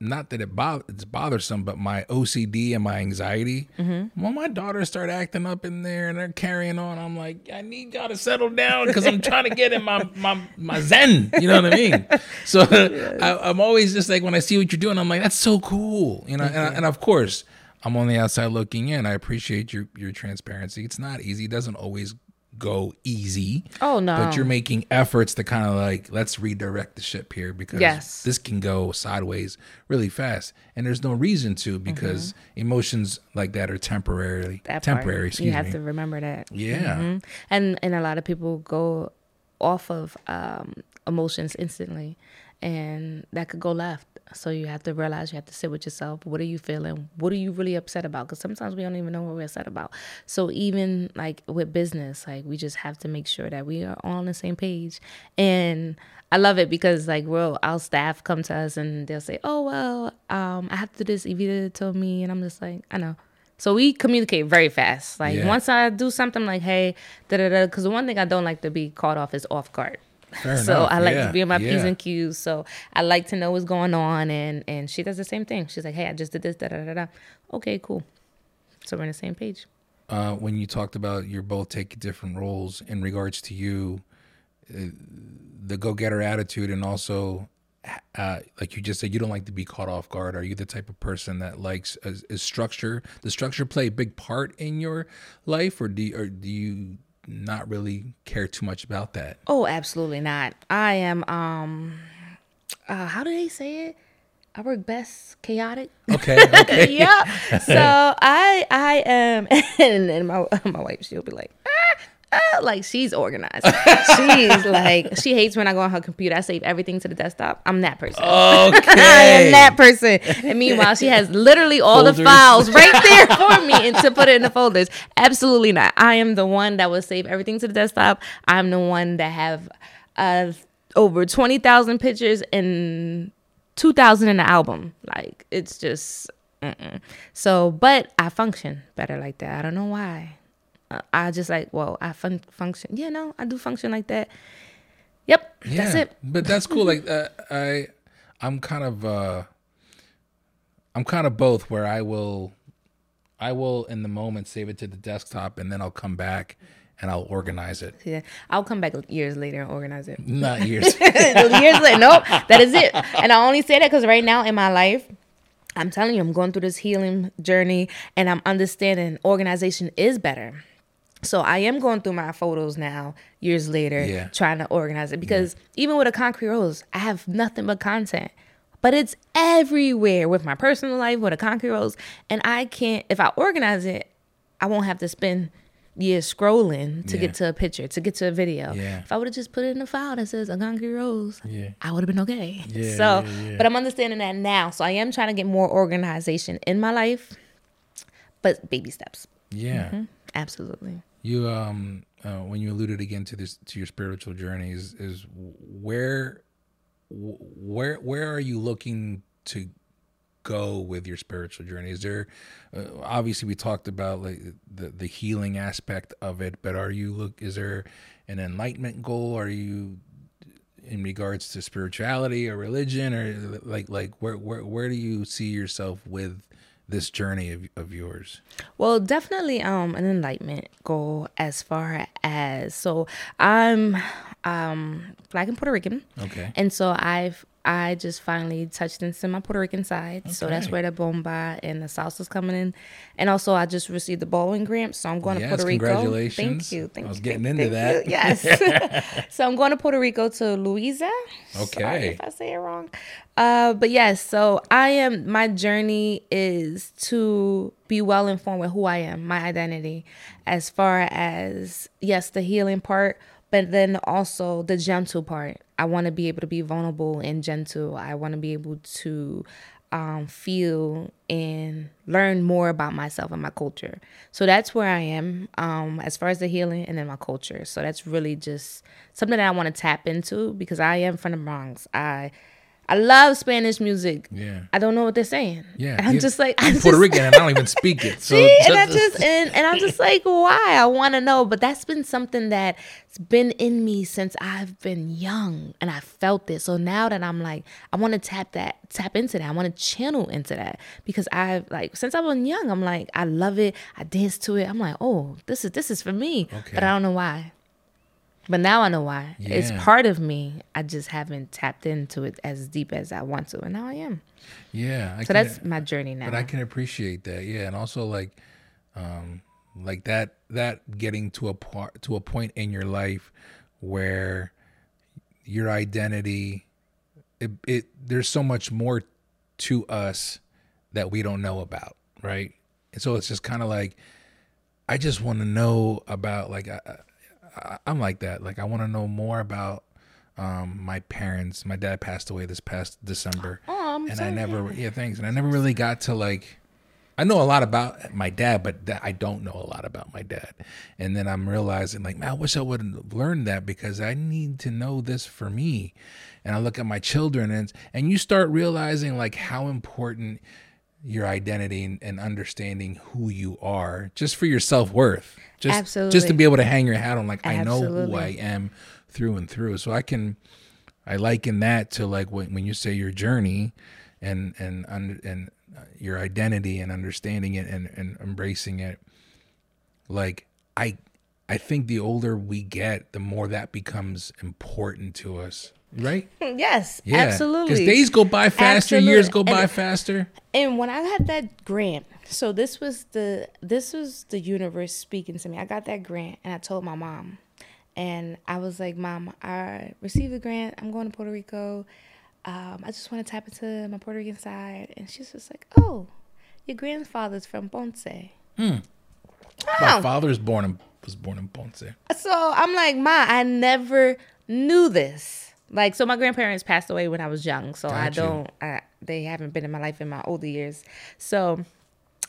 not, that it bo- it's bothersome, but my OCD and my anxiety. Mm-hmm. When my daughters start acting up in there and they're carrying on, I'm like, I need y'all to settle down because I'm trying to get in my my my zen. You know what I mean? So I, I'm always just like when I see what you're doing, I'm like, that's so cool. You know, and, mm-hmm. and of course. I'm on the outside looking in. I appreciate your your transparency. It's not easy. It doesn't always go easy. Oh, no. But you're making efforts to kind of like let's redirect the ship here because Yes. this can go sideways really fast, and there's no reason to because emotions like that are temporarily Mm-hmm. That temporary. part, you have me. to remember that. Yeah. Mhm. and and a lot of people go off of um, emotions instantly, and that could go left. So you have to realize you have to sit with yourself. What are you feeling? What are you really upset about? Because sometimes we don't even know what we're upset about. So even like with business, like we just have to make sure that we are all on the same page. And I love it because like well, our staff come to us and they'll say, "Oh well, um, I have to do this." Evita told me, and I'm just like, I know. So we communicate very fast. Like Yeah. once I do something like, "Hey," da da da, because the one thing I don't like to be caught off is off guard. Fair so enough. I like Yeah, to be on my p's and q's. So I like to know what's going on, and and she does the same thing. She's like, "Hey, I just did this, da da da da." Okay, cool. So we're on the same page. uh, when you talked about you're both taking different roles in regards to you, uh, the go-getter attitude, and also, uh, like you just said, you don't like to be caught off guard. Are you the type of person that likes is, is structure? Does structure play a big part in your life, or do you, or do you not really care too much about that? Oh, absolutely not. I am. Um, uh, how do they say it? I work best chaotic. Okay, okay. yeah. So I I am, and, and my my wife she'll be like. Ah, ah," like she's organized. she's like she hates when I go on her computer. I save everything to the desktop. I'm that person. Okay. I am that person. And meanwhile, she has literally all the files right there for me and to put it in the folders. Absolutely not. I am the one that will save everything to the desktop. I'm the one that have uh, over 20,000 pictures and 2,000 in the album. Like, it's just. Mm-mm. So, but I function better like that. I don't know why. I just like, well, I fun- function. Yeah, no, I do function like that. Yep, that's it. But that's cool. Like uh, I, I'm kind of, uh, I'm kind of both. Where I will, I will in the moment save it to the desktop, and then I'll come back and I'll organize it. Yeah, I'll come back years later and organize it. Not years. years later. Nope, that is it. And I only say that because right now in my life, I'm telling you, I'm going through this healing journey and I'm understanding organization is better. So I am going through my photos now, years later, Yeah. trying to organize it because even with a concrete rose, I have nothing but content. But it's everywhere with my personal life, with a concrete rose. And I can't if I organize it, I won't have to spend years scrolling to Yeah. get to a picture, to get to a video. Yeah. If I would have just put it in a file that says a concrete rose, Yeah. I would have been okay. Yeah, so, yeah, yeah. but I'm understanding that now. So I am trying to get more organization in my life, but baby steps. yeah. Mm-hmm. Absolutely. You um uh, when you alluded again to this to your spiritual journey is is where where where are you looking to go with your spiritual journey? Is there uh, obviously we talked about like the the healing aspect of it but are you look is there an enlightenment goal? Are you in regards to spirituality or religion or like like where where where do you see yourself with this journey of, of yours Well, definitely um an enlightenment goal as far as so I'm um black and Puerto Rican. okay And so I've I just finally touched into my Puerto Rican side. So that's where the bomba and the salsa's coming in. And also I just received the Baldwin grant. So I'm going Yes, to Puerto Rico. congratulations. Thank you. Thank I was you, getting thank- into thank that. you. Yes. so I'm going to Puerto Rico to Loíza. Sorry Okay. if I say it wrong. Uh, but yes, so I am my journey is to be well informed with who I am, my identity, as far as yes, the healing part, but then also the gentle part. I want to be able to be vulnerable and gentle. I want to be able to um, feel and learn more about myself and my culture. So that's where I am um, as far as the healing and then my culture. So that's really just something that I want to tap into because I am from the Bronx. I I love Spanish music. Yeah. I don't know what they're saying. Yeah, And I'm just like I'm Puerto just- Rican and I don't even speak it. So See, and I just- and, and I'm just like, why? I want to know, but that's been something that's been in me since I've been young, and I felt it. So now that I'm like, I want to tap that, tap into that. I want to channel into that because I've like since I was young, I'm like, I love it. I dance to it. I'm like, oh, this is this is for me, Okay. but I don't know why. But now I know why. It's part of me. I just haven't tapped into it as deep as I want to, and now I am. yeah. I So can- that's my journey now. but I can appreciate that. Yeah, and also like, um, like that that getting to a part to a point in your life where your identity, it, it there's so much more to us that we don't know about, right? And so it's just kind of like, I just want to know about like I, I, I'm like that. Like I want to know more about um, my parents. My dad passed away this past December, Oh, I'm and sorry I never, yeah, thanks. And I never really got to like. I know a lot about my dad, but that- I don't know a lot about my dad. And then I'm realizing, like, man, I wish I would have learned that because I need to know this for me. And I look at my children, and and you start realizing like how important your identity and, and understanding who you are, just for your self worth, just just to be able to hang your hat on, like I know who I am through and through. So I can, I liken that to like when when you say your journey, and and and uh, your identity and understanding it and, and embracing it like i i think the older we get the more that becomes important to us right Yes, yeah absolutely. because days go by faster years go Absolutely. by And- faster And when I had that grant, so this was the this was the universe speaking to me. I got that grant and I told my mom. And I was like, Mom, I received the grant. I'm going to Puerto Rico. Um, I just want to tap into my Puerto Rican side. And she's just like, Oh, your grandfather's from Ponce. my Oh. father's born in was born in ponce So I'm like, Ma, I never knew this. Like, so my grandparents passed away when I was young, so I Got you. don't. I, they haven't been in my life in my older years. So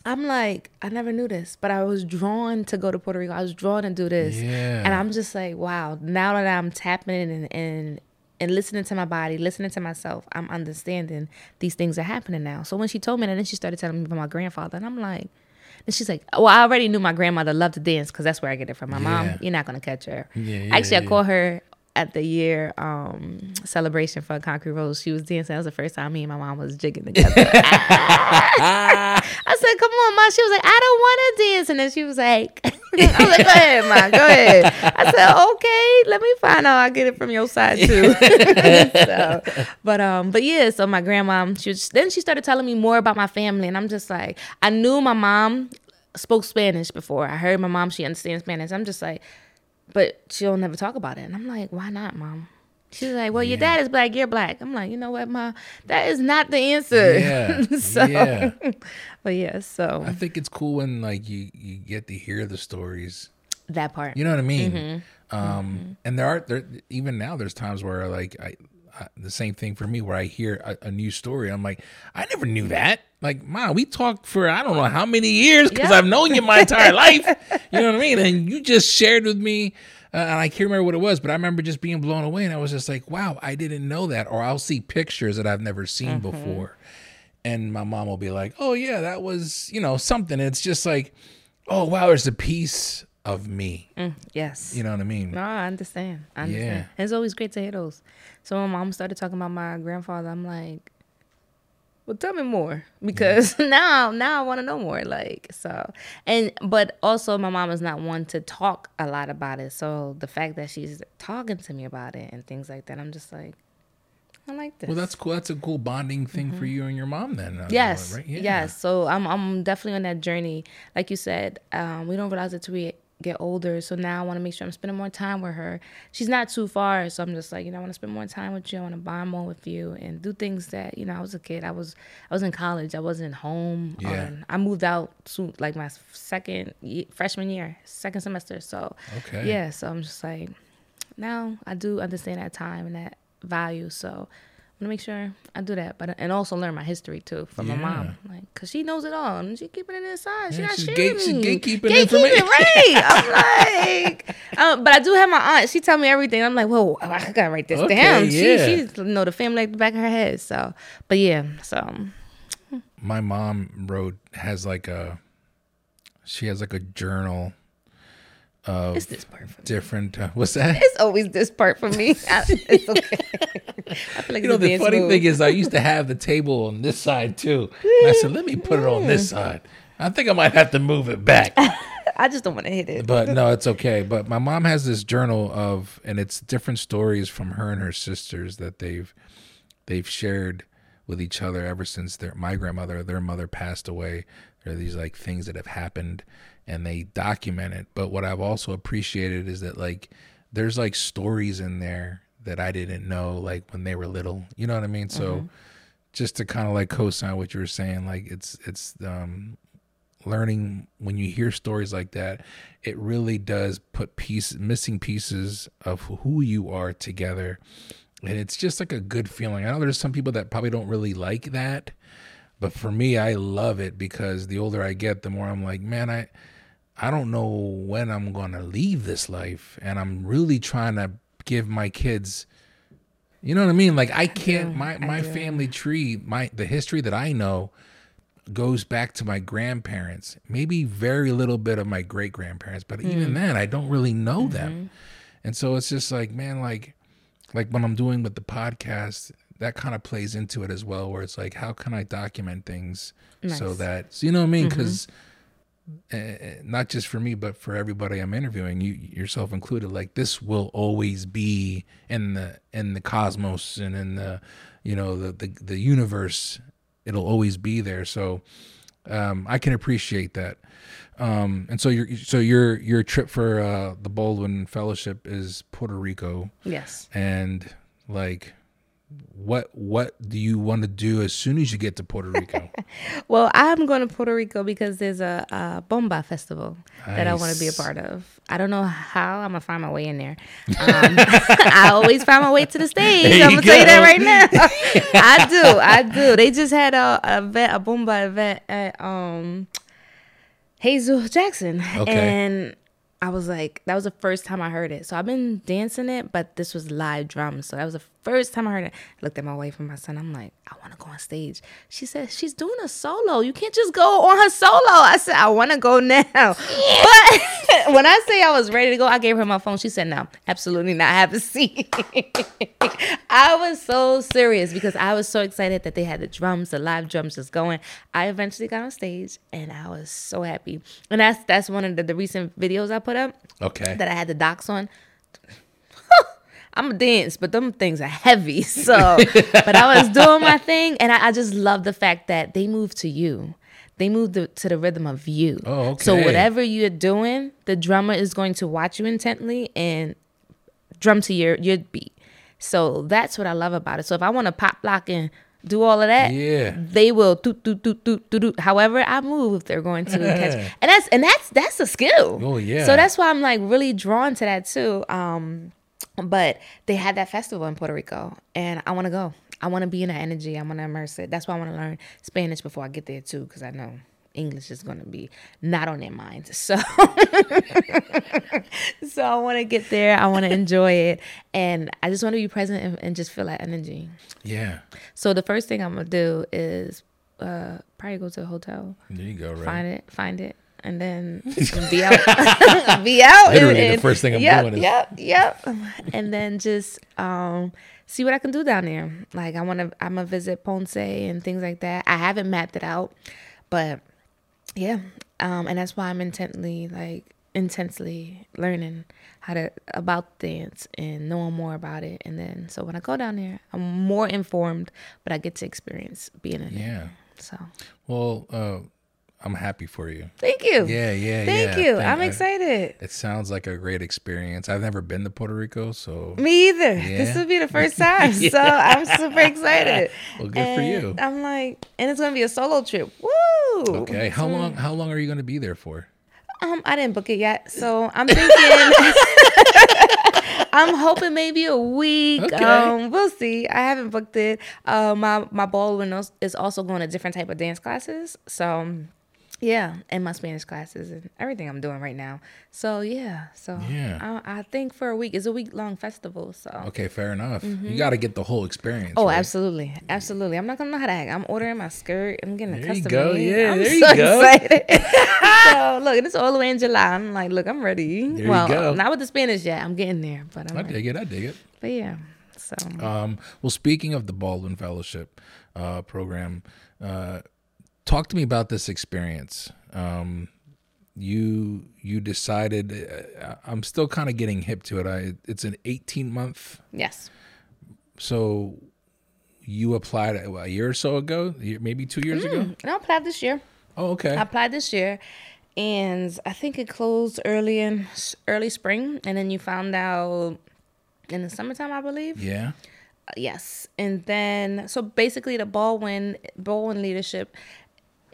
I'm like, I never knew this, but I was drawn to go to Puerto Rico. I was drawn to do this, Yeah. and I'm just like, wow. Now that I'm tapping in and and and listening to my body, listening to myself, I'm understanding these things are happening now. So when she told me that, then she started telling me about my grandfather, and I'm like. And she's like, "Well, I already knew my grandmother loved to dance because that's where I get it from. My Yeah. mom, you're not gonna catch her. Yeah, yeah, Actually, I called her at the year um, celebration for Concrete Rose. She was dancing. That was the first time me and my mom was jigging together. I said, "Come on, ma." She was like, "I don't want to dance," and then she was like, "I was like, go ahead, ma, go ahead." I said, "Okay, let me find out. I get it from your side too." so, but um, but yeah. So my grandma, she was, then she started telling me more about my family, and I'm just like, I knew my mom spoke Spanish before. I heard my mom; she understands Spanish. I'm just like, but she'll never talk about it, and I'm like, why not, mom? She's like, well, your dad is black, you're black. I'm like, you know what, mom? That is not the answer. Yeah, so, yeah. but yeah, so i think it's cool when like you you get to hear the stories that part. You know what I mean? Mm-hmm. Um, and there are there even now there's times where like I, I the same thing for me where I hear a, a new story. I'm like, I never knew that. Like, mom, we talked for I don't know how many years because Yeah. I've known you my entire life. You know what I mean? And you just shared with me. Uh, and I can't remember what it was, but I remember just being blown away, and I was just like, "Wow, I didn't know that." Or I'll see pictures that I've never seen Mm-hmm. before, and my mom will be like, "Oh yeah, that was you know something." It's just like, "Oh wow, there's a piece of me." Yes. You know what I mean? No, I understand. I understand. Yeah. And It's always great to hear those. So when mom started talking about my grandfather, I'm like, well, tell me more because now, now I want to know more. Like so, and but also my mom is not one to talk a lot about it. So the fact that she's talking to me about it and things like that, I'm just like, I like this. Well, that's cool. That's a cool bonding thing for you and your mom, then. uh, Mm-hmm. Yes. right? Yeah. Yes. So I'm I'm definitely on that journey. Like you said, um, we don't realize it till we get older. So now I want to make sure I'm spending more time with her. She's not too far, so I'm just like, you know, I want to spend more time with you. I want to bond more with you and do things that, you know, I was a kid. I was I was in college. I wasn't home. Yeah. Or I moved out soon, like my second freshman year, second semester. So Okay. yeah. So I'm just like, now I do understand that time and that value. So Gonna make sure I do that, but and also learn my history too from my mom, like, cause she knows it all and she keeping it inside. She Yeah, not she's sharing gate- she's me. gatekeeping information. right? I'm like, um, but I do have my aunt. She tell me everything. I'm like, whoa, I gotta write this Okay, down. yeah. She, she know the family like the back of her head. So, but yeah, so My mom wrote has like a, she has like a journal of it's this part different. Uh, what's that? It's always this part for me. I, it's okay. I feel like You know, the funny thing is, I used to have the table on this side too. And I said, let me put it on this side. I think I might have to move it back. I just don't want to hit it. but no, it's okay. But my mom has this journal of, and it's different stories from her and her sisters that they've they've shared with each other ever since their my grandmother, their mother passed away. There are these like things that have happened, and they document it. But what I've also appreciated is that like there's like stories in there that I didn't know like when they were little. You know what I mean? So just to kind of like co-sign what you were saying, like it's it's um learning when you hear stories like that, it really does put piece missing pieces of who you are together and it's just like a good feeling. I know there's some people that probably don't really like that, but for me, I love it because the older I get, the more I'm like, man, I I don't know when I'm going to leave this life, and I'm really trying to give my kids. You know what I mean? Like I can't. my my family tree, my the history that I know, goes back to my grandparents. Maybe very little bit of my great grandparents, but even then, I don't really know them. And so it's just like, man, like, like when I'm doing with the podcast, that kind of plays into it as well. Where it's like, how can I document things so Nice. that, so you know what I mean? Because not just for me, but for everybody I'm interviewing, you yourself included, like this will always be in the in the cosmos and in the, you know, the the, the universe. It'll always be there. So um, I can appreciate that. Um, and so your so your your trip for uh, the Baldwin Fellowship is Puerto Rico, Yes. and like, what what do you want to do as soon as you get to Puerto Rico? Well, I'm going to Puerto Rico because there's a, a bomba festival that I want to be a part of. I don't know how I'm gonna find my way in there. Um, I always find my way to the stage. There I'm gonna tell you that right now. I do, I do. They just had a, a event, a bomba event at um, Hazel Jackson, Okay. and I was like, that was the first time I heard it. So I've been dancing it, but this was live drums. So that was the first time I heard it. I looked at my wife and my son. I'm like, I want to go on stage. She said, she's doing a solo. You can't just go on her solo. I said, I want to go now. But when I say I was ready to go, I gave her my phone. She said, no, absolutely not. I have a seat. I was so serious because I was so excited that they had the drums, the live drums just going. I eventually got on stage and I was so happy. And that's that's one of the, the recent videos I put up Okay. that I had the docs on. I'm a dance, but them things are heavy. So, but I was doing my thing, and I, I just love the fact that they move to you. They move the, to the rhythm of you. Oh, okay. So whatever you're doing, the drummer is going to watch you intently and drum to your your beat. So that's what I love about it. So if I want to pop lock and do all of that, Yeah. they will do do do do do do. However I move, they're going to catch. And that's and that's that's a skill. Oh, yeah. So that's why I'm like really drawn to that too. Um, but they had that festival in Puerto Rico, and I want to go. I want to be in that energy. I want to immerse it. That's why I want to learn Spanish before I get there too, because I know English is going to be not on their minds. So, so I want to get there. I want to enjoy it, and I just want to be present and, and just feel that energy. Yeah. So the first thing I'm gonna do is uh, probably go to a hotel, There you go. Right. find it, find it, and then be out, be out. Literally, and, the first thing I'm yep, doing is- yep, yep, and then just um, see what I can do down there. Like I want to, I'm gonna visit Ponce and things like that. I haven't mapped it out, but yeah, um, and that's why I'm intently like intensely learning how to about dance and knowing more about it. And then so when I go down there, I'm more informed, but I get to experience being in it. Yeah. So Well, uh, I'm happy for you. thank you. Yeah, yeah, Thank yeah. you. Thank- I'm I- excited. It sounds like a great experience. I've never been to Puerto Rico, so Me either. This will be the first time, so I'm super excited. Well, good for you. I'm like, and it's gonna be a solo trip. Woo! okay. How long? How long are you going to be there for? Um, I didn't book it yet, so I'm thinking. I'm hoping maybe a week. Okay. Um, we'll see. I haven't booked it. Uh, my my Baldwin is- is also going to different type of dance classes. So, yeah, and my Spanish classes and everything I'm doing right now. So yeah, so Yeah. I, I think for a week it's a week long festival. So. Okay, fair enough. You got to get the whole experience. Mm-hmm. Oh, right? absolutely, absolutely. I'm not gonna know how to act. I'm ordering my skirt. I'm getting a There you custom go. made. Yeah, I'm there so you go. excited. so look, it's all the way in July. I'm like, look, I'm ready. There you well, go. not with the Spanish yet. I'm getting there, but I'm I ready. dig it. I dig it. But yeah, so Um, well, speaking of the Baldwin Fellowship uh, program, uh, talk to me about this experience. Um, you you decided. Uh, I'm still kind of getting hip to it. I it's an 18 month. yes, So you applied a, year or so ago, maybe two years ago. and I applied this year. Oh, okay. I applied this year, and I think it closed early in early spring, and then you found out in the summertime, I believe. yeah. Yes. And then so basically the Baldwin Baldwin leadership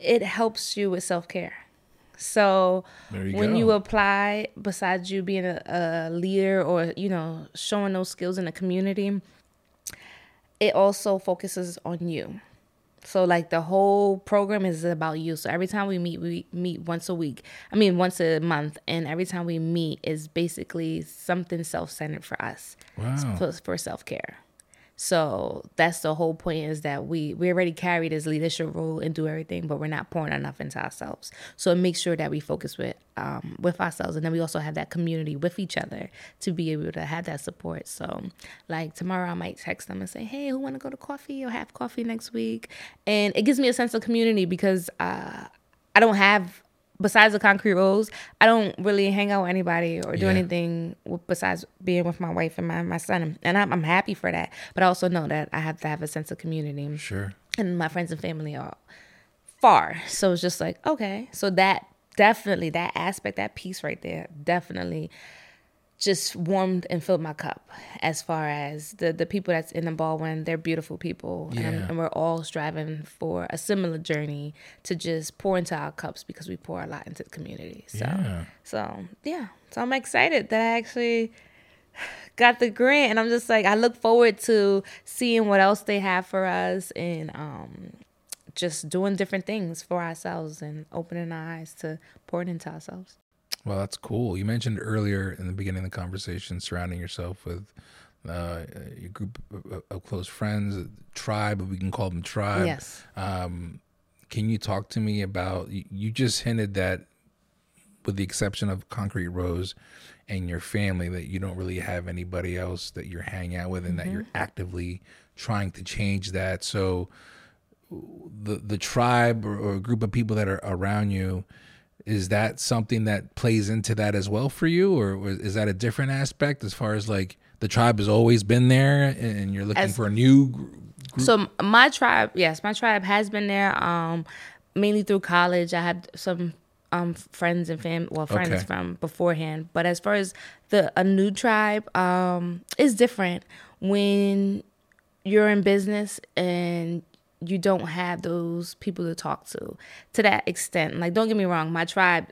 it helps you with self-care. So you when go. you apply besides you being a, a leader or you know showing those skills in the community it also focuses on you. So like the whole program is about you. So every time we meet, we meet once a week. I mean once a month, and every time we meet is basically something self centered for us. Wow. For, for self care. So that's the whole point is that we we already carry this leadership role and do everything, but we're not pouring enough into ourselves. So make sure that we focus with um, with ourselves, and then we also have that community with each other to be able to have that support. So like tomorrow, I might text them and say, "Hey, who want to go to coffee or have coffee next week?" And it gives me a sense of community because uh, I don't have besides the concrete rose, I don't really hang out with anybody or do Yeah. anything with, besides being with my wife and my, my son. And I'm, I'm happy for that. But I also know that I have to have a sense of community. Sure. And my friends and family are far. So it's just like, okay. So that definitely, that aspect, that piece right there, definitely just warmed and filled my cup as far as the the people that's in the Baldwin they're beautiful people. And, and we're all striving for a similar journey to just pour into our cups because we pour a lot into the community. So Yeah. so yeah. So i'm excited that i actually got the grant. And i'm just like i look forward to seeing what else they have for us and um just doing different things for ourselves and opening our eyes to pouring into ourselves Well, that's cool. You mentioned earlier in the beginning of the conversation surrounding yourself with uh, your group of, close friends, tribe, we can call them tribe. yes Um, can you talk to me about? You just hinted that, with the exception of Concrete Rose and your family, that you don't really have anybody else that you're hanging out with, and that you're actively trying to change that. So, the the tribe or, or group of people that are around you. Is that something that plays into that as well for you, or is that a different aspect as far as like the tribe has always been there and you're looking As- for a new group? So my tribe, yes, my tribe has been there. Um, mainly through college. I had some um friends and fam, well, friends Okay. from beforehand. But as far as the a new tribe, um, is different when you're in business and you don't have those people to talk to to that extent. Like, don't get me wrong, my tribe.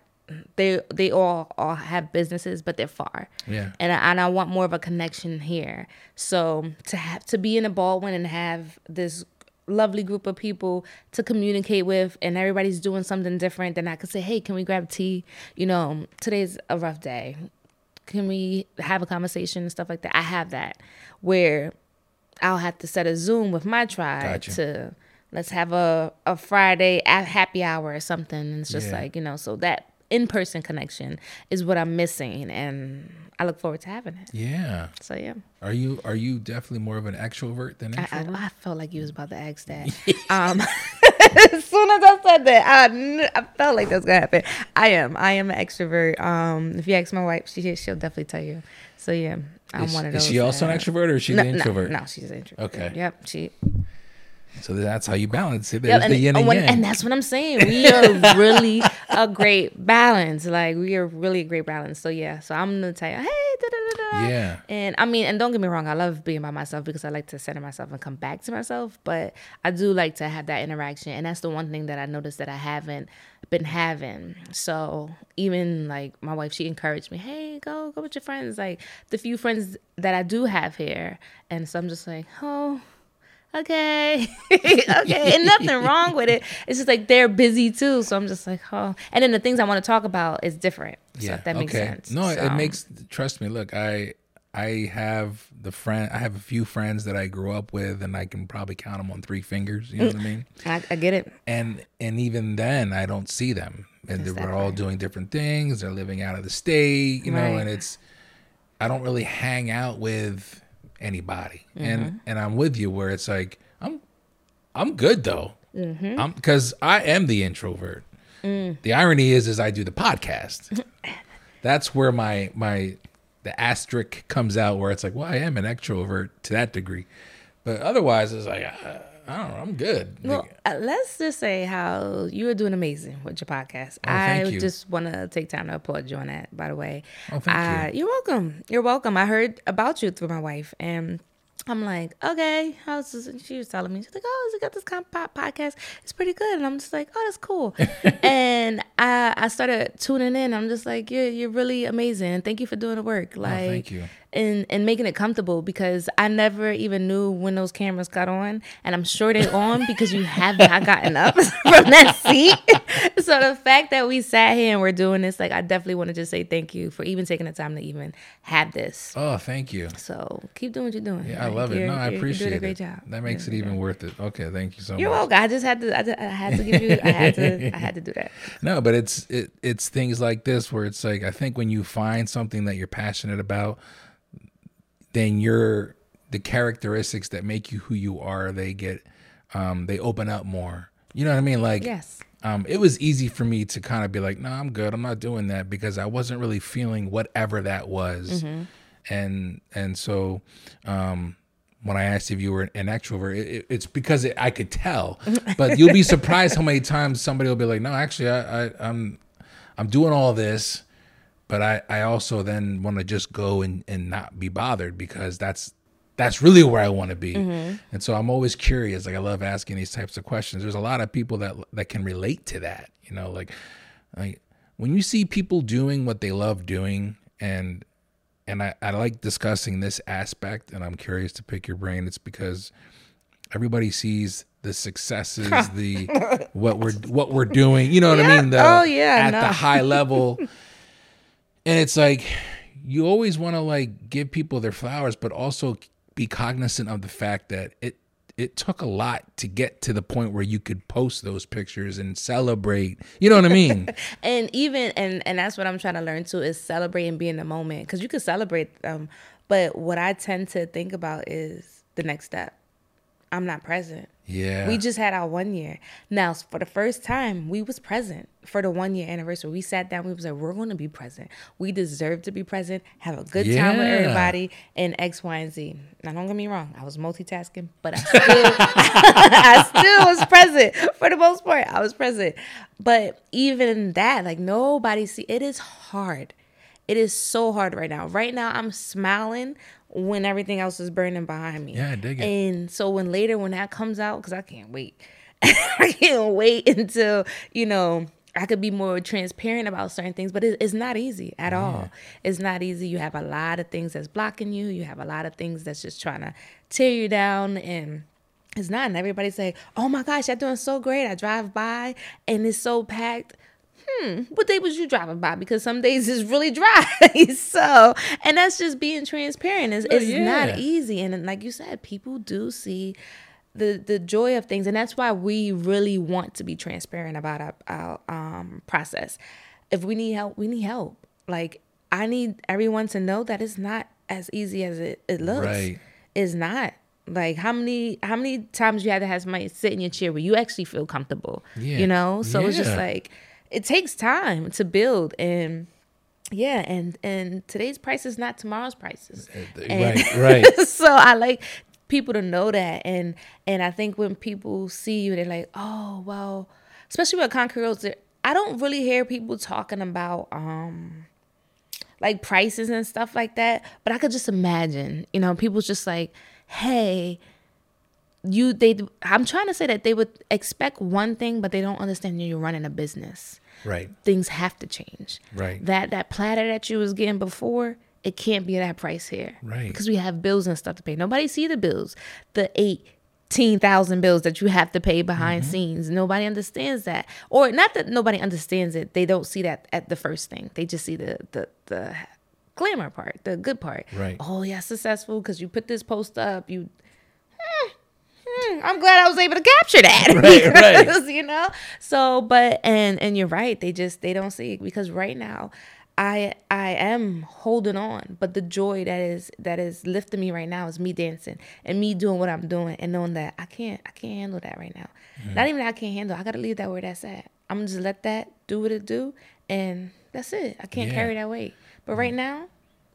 They they all all have businesses, but they're far Yeah. and I, and I want more of a connection here. So to have to be in a Baldwin and have this lovely group of people to communicate with, and everybody's doing something different, then I could say, hey, can we grab tea? You know, today's a rough day. Can we have a conversation and stuff like that? I have that where I'll have to set a Zoom with my tribe Gotcha. to let's have a, a Friday happy hour or something. And it's just Yeah. like, you know, so that in person connection is what I'm missing and I look forward to having it. Yeah. So yeah. Are you are you definitely more of an extrovert than I, introvert? I, I felt like you was about to ask that. um as soon as I said that, I, I felt like that's gonna happen. I am. I am an extrovert. Um, if you ask my wife, she she'll definitely tell you. So yeah, I'm is, one of is she also an uh, extrovert or is she no, the introvert? No, she's an introvert. Okay. Yep. She So that's how you balance it. There's Yeah, and, the yin and, oh, and when- yang. and that's what I'm saying. We are really a great balance. Like we are really a great balance. So yeah. So I'm gonna tell you, hey, da, da, da, da. Yeah. And I mean, and don't get me wrong, I love being by myself because I like to center myself and come back to myself. But I do like to have that interaction, and that's the one thing that I noticed that I haven't been having. So even like my wife, she encouraged me, hey, go go with your friends. Like the few friends that I do have here, and so I'm just like, oh okay okay and nothing wrong with it it's just like they're busy too so i'm just like oh and then the things i want to talk about is different so if that makes sense No, So, it makes. Trust me. Look, I I have the friend. I have a few friends that I grew up with, and I can probably count them on three fingers. You know what I mean? I, I get it And and even then, I don't see them, and That's we're all doing different things. They're living out of the state, you know, Right. and it's. I don't really hang out with anybody, Mm-hmm. and and I'm with you where it's like I'm, I'm good though. Mm-hmm. I'm because I am the introvert. Mm. The irony is, is I do the podcast. That's where my my the asterisk comes out, where it's like, well, I am an extrovert to that degree, but otherwise, it's like, uh, I don't know, I'm good. well uh, let's just say how you are doing amazing with your podcast Oh, i you. just want to take time to applaud you on that by the way Oh, thank uh, you. you're welcome you're welcome i heard about you through my wife and I'm like, okay, how's this? And she was telling me, she's like, oh, you got this kind of podcast. It's pretty good. And I'm just like, oh, that's cool. and I, I started tuning in. I'm just like, you're, you're really amazing. And thank you for doing the work. Like, Oh, thank you. And and making it comfortable because I never even knew when those cameras got on, and I'm sure they're on because you have not gotten up from that seat. so the fact that we sat here and we're doing this, like, I definitely want to just say thank you for even taking the time to even have this. Oh, thank you. So keep doing what you're doing. Yeah, I love it. No, I you're- you're appreciate it. a great job. That makes it You're- even worth it. Okay, thank you so much. You're welcome. I just had to. I, just- I had to give you. I had to. I had to do that. No, but it's it, it's things like this where it's like I think when you find something that you're passionate about, then you're the characteristics that make you who you are. They get um, they open up more. You know what I mean? Like Yes. um, it was easy for me to kind of be like, no, I'm good. I'm not doing that because I wasn't really feeling whatever that was. And and so um, when I asked if you were an extrovert, it, it- it's because it, I could tell. But you'll be surprised how many times somebody will be like, no, actually, I, I, I'm I'm doing all this, but I, I also then want to just go and, and not be bothered because that's that's really where I want to be. Mm-hmm. And so I'm always curious. Like I love asking these types of questions. There's a lot of people that that can relate to that. You know, like like when you see people doing what they love doing and and I, I like discussing this aspect and I'm curious to pick your brain. It's because everybody sees the successes, the what we're what we're doing. You know what I mean? The, Oh, yeah, at no. the high level. and it's like you always want to like give people their flowers, but also be cognizant of the fact that it it took a lot to get to the point where you could post those pictures and celebrate. You know what I mean? and even and and that's what I'm trying to learn too is celebrate and be in the moment because you can celebrate them, but what I tend to think about is the next step. I'm not present. Yeah. We just had our one year. Now, for the first time, we was present for the one year anniversary. We sat down. We was like, we're going to be present. We deserve to be present. Have a good time with everybody and X, Y, and Z. Now, don't get me wrong. I was multitasking, but I still, I still was present for the most part. I was present. But even that, like nobody see. It is hard. It is so hard right now. Right now, I'm smiling when everything else is burning behind me. Yeah, I dig it. And so when later when that comes out, because I can't wait, I can't wait until you know I could be more transparent about certain things. But it, it's not easy at all. It's not easy. You have a lot of things that's blocking you. You have a lot of things that's just trying to tear you down and. It's not, and everybody say, "Oh my gosh, you're doing so great." I drive by and it's so packed hmm, what day was you driving by? Because some days it's really dry. so, and that's just being transparent. It's, it's yeah. not easy. And like you said, people do see the the joy of things, and that's why we really want to be transparent about our, our um, process. If we need help, we need help. Like I need everyone to know that it's not as easy as it, it looks. Right. It's not. Like how many how many times you had to have somebody sit in your chair where you actually feel comfortable. Yeah. You know? So it's just like it takes time to build and yeah, and and today's price is not tomorrow's prices. And- right, right. so I like people to know that, and and I think when people see you, they're like, oh well, especially with concrete rose. I don't really hear people talking about um like prices and stuff like that, but I could just imagine, you know, people's just like, hey, you they I'm trying to say that they would expect one thing, but they don't understand you're running a business right. things have to change. Right. That that platter that you was getting before, it can't be that price here. Right. Because we have bills and stuff to pay. Nobody see the bills. The eighteen thousand bills that you have to pay behind Mm-hmm. scenes. Nobody understands that. Or not that nobody understands it. They don't see that at the first thing. They just see the the the glamour part, the good part. Right. Oh yeah, successful because you put this post up. You Hmm, I'm glad I was able to capture that. Right, right. You know. So, but and and you're right. They just they don't see it because right now, I I am holding on, but the joy that is that is lifting me right now is me dancing and me doing what I'm doing and knowing that I can't I can't handle that right now. Mm-hmm. Not even that I can't handle. I gotta leave that where that's at. I'm gonna just let that do what it do, and that's it. I can't Yeah. carry that weight. But mm-hmm. right now,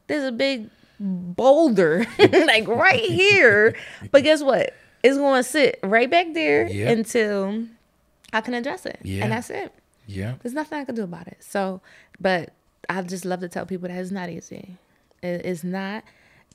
there's a big boulder like right here. But guess what? It's going to sit right back there until I can address it. Yeah. And that's it. Yeah. There's nothing I can do about it. So, but I just love to tell people that it's not easy. It, it's not,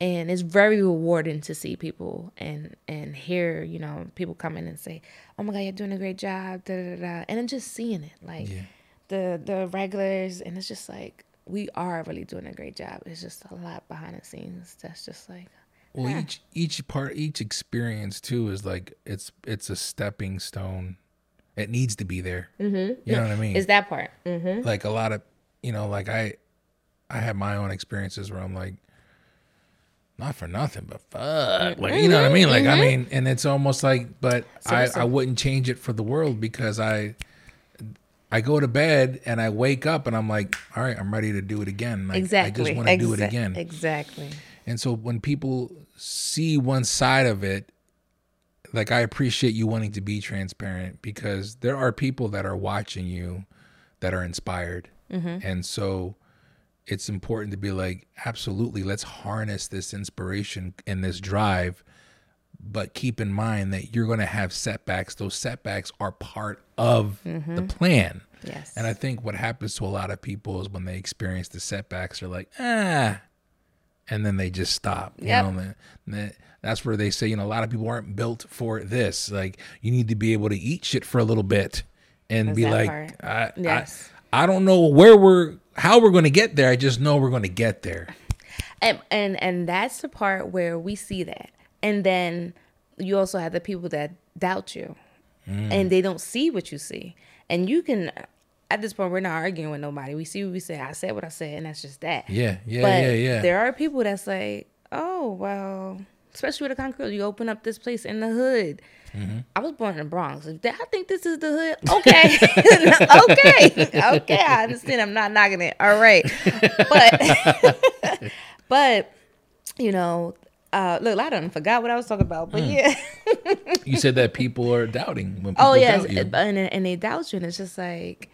and it's very rewarding to see people and and hear you know people come in and say, "Oh my God, you're doing a great job," da da da, da. and then just seeing it like Yeah. the the regulars, and it's just like we are really doing a great job. It's just a lot behind the scenes. That's just like Well, Yeah. each each part, each experience too is like it's it's a stepping stone. It needs to be there. Mm-hmm. You know what I mean? is that part. Mm-hmm. like a lot of you know like i i have my own experiences where i'm like not for nothing but fuck like you know what i mean like i mean and it's almost like but i i wouldn't change it for the world because i i go to bed and i wake up and i'm like all right i'm ready to do it again like Exactly. i just want to do it again Exactly. And so when people see one side of it, like I appreciate you wanting to be transparent because there are people that are watching you that are inspired. And so it's important to be like, absolutely, let's harness this inspiration and this drive. But keep in mind that you're going to have setbacks. Those setbacks are part of the plan. Yes. And I think what happens to a lot of people is when they experience the setbacks, they're like, ah, and then they just stop. You Yep. know, that- that's where they say, you know, a lot of people aren't built for this. Like, you need to be able to eat shit for a little bit and be like, part. I, Yes. I, I don't know where we're, how we're going to get there. I just know we're going to get there. and and and that's the part where we see that and then you also have the people that doubt you Mm. and they don't see what you see and you can at this point we're not arguing with nobody we see what we say i said what i said and that's just that Yeah, yeah, but yeah, yeah. there are people that say, oh well especially with the concrete you open up this place in the hood Mm-hmm. I was born in the Bronx. I think this is the hood. Okay, okay, okay. I understand. I'm not knocking it. All right, but but you know, uh, look, I don't forgot what I was talking about. But yeah, you said that people are doubting when people oh yes, doubt you. and and they doubt you, and it's just like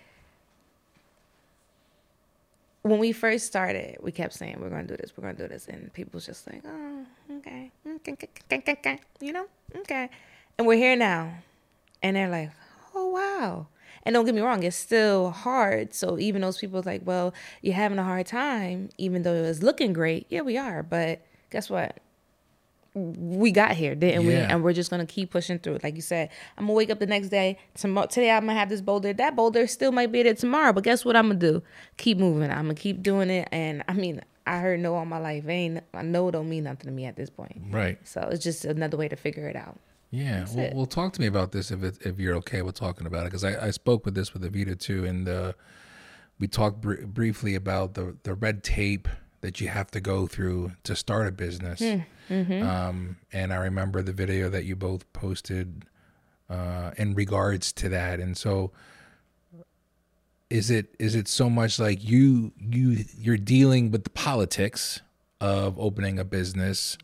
when we first started, we kept saying we're gonna do this, we're gonna do this, and people's just like, oh, okay, okay, you know, okay, and we're here now, and they're like, oh wow. And don't get me wrong, it's still hard. So even those people like, well, you're having a hard time, even though it was looking great. Yeah, we are. But guess what? We got here, didn't we? And we're just gonna keep pushing through. Like you said, I'm gonna wake up the next day. Tomorrow, today I'm gonna have this boulder. That boulder still might be there tomorrow. But guess what? I'm gonna do? Keep moving. I'm gonna keep doing it. And I mean, I heard no all my life. Ain't I know don't mean nothing to me at this point. right. So it's just another way to figure it out. Yeah, well, well, talk to me about this if it, if you're okay with talking about it, because I, I spoke with this with Avita too, and uh, we talked br- briefly about the the red tape that you have to go through to start a business. Um, and I remember the video that you both posted uh, in regards to that, and so is it is it so much like you you you're dealing with the politics of opening a business,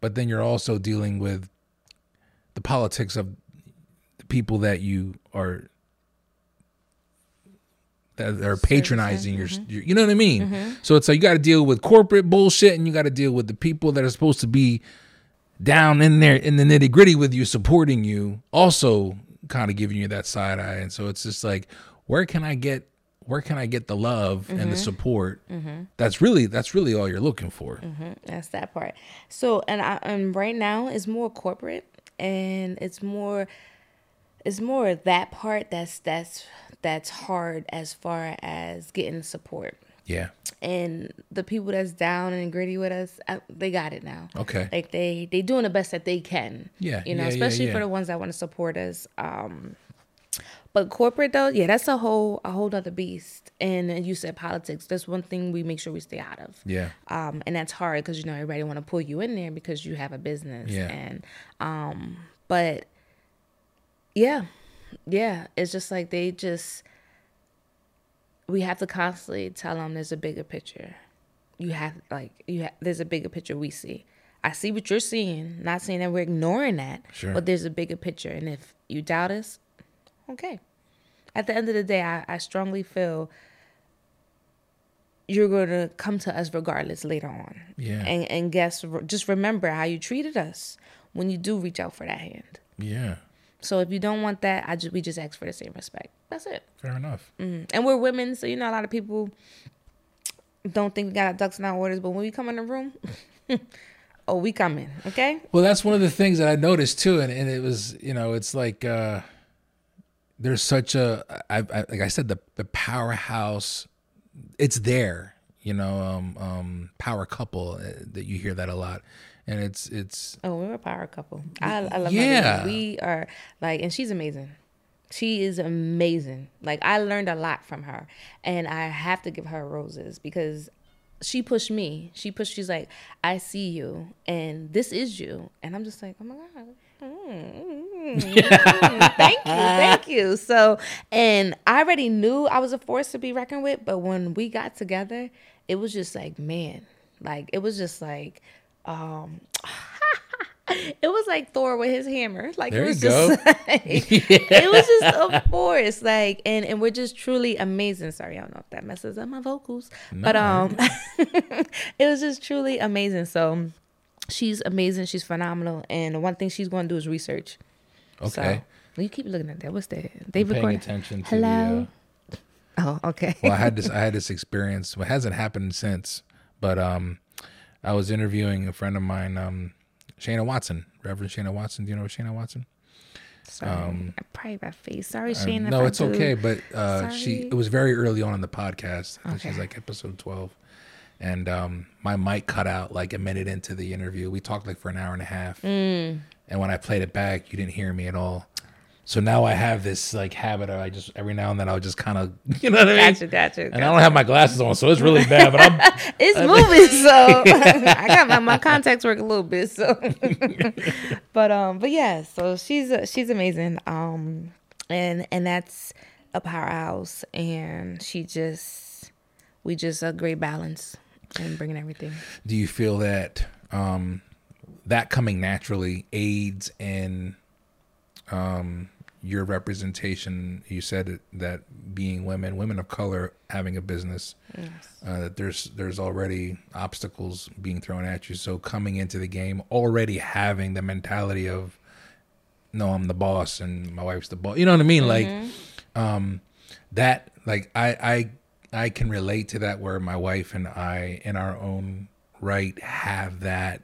but then you're also dealing with the politics of the people that you are that are patronizing your, mm-hmm. your you know what I mean? Mm-hmm. So it's like you got to deal with corporate bullshit and you got to deal with the people that are supposed to be down in there in the nitty gritty with you supporting you also kind of giving you that side eye. And so it's just like where can I get where can I get the love and the mm-hmm. support that's really that's really all you're looking for? That's that part. So and I and right now it's more corporate and it's more it's more that part that's that's that's hard as far as getting support. yeah And the people that's down and gritty with us, they got it now. Okay. Like they they doing the best that they can. Yeah, You know, yeah, yeah, especially yeah. for the ones that want to support us. Um but corporate though, yeah, that's a whole a whole other beast. And you said politics. That's one thing we make sure we stay out of yeah um, and that's hard because you know everybody want to pull you in there because you have a business Yeah. and um but yeah yeah it's just like they just we have to constantly tell them there's a bigger picture you have like you ha- there's a bigger picture we see i see what you're seeing not saying that we're ignoring that Sure. but there's a bigger picture and if you doubt us okay at the end of the day i, I strongly feel you're going to come to us regardless later on. Yeah. And and guess just remember how you treated us when you do reach out for that hand. yeah So if you don't want that, I just we just ask for the same respect. That's it. fair enough And we're women, so you know a lot of people don't think we got ducks in our orders, but when we come in the room, oh, we coming, okay? Well, that's one of the things that I noticed too, and, and it was you know it's like uh, there's such a I, I like I said the the powerhouse it's there. You know, um, um, power couple uh, that you hear that a lot, and it's it's Oh, we're a power couple. I, I love Yeah. We are like, and she's amazing. She is amazing. Like I learned a lot from her, and I have to give her roses because she pushed me. She pushed. She's like, I see you, and this is you, and I'm just like, oh my god. Mm, thank you, thank you. So, and I already knew I was a force to be reckoned with, but when we got together, it was just like, man, like it was just like, um, it was like Thor with his hammer. Like There it was just like, it was just a force. Like and and we're just truly amazing. Sorry, I don't know if that messes up my vocals. but um it was just truly amazing. So she's amazing, she's phenomenal. And the one thing she's gonna do is research. okay. So well, you keep looking at that. What's that? They Paying recording. attention to Hello. the. Uh, Oh, okay. well, I had this. I had this experience. Well, it hasn't happened since, but um, I was interviewing a friend of mine, um, Shayna Watson, Reverend Shana Watson. Do you know Shana Watson? Sorry. I probably face. Sorry, Um, Uh, Shane. no, it's okay. But uh, she it was very early on in the podcast. Think she's like episode twelve, and um, my mic cut out like a minute into the interview. We talked like for an hour and a half, Mm. and when I played it back, you didn't hear me at all. So now I have this like habit of I just every now and then I'll just kind of you know what I mean. Gotcha, gotcha. And I don't have my glasses on, so it's really bad. But I'm It's moving, so I got my, my contacts work a little bit. So, but um, but yeah, so she's uh, she's amazing. Um, and and that's a powerhouse, and she just we just a great balance and bringing everything. do you feel that um, that coming naturally aids in um, your representation? You said that being women, women of color, having a business, uh, that there's there's already obstacles being thrown at you. So coming into the game, already having the mentality of, no, I'm the boss and my wife's the boss. You know what I mean? Like um, that like I I I can relate to that where my wife and I in our own right have that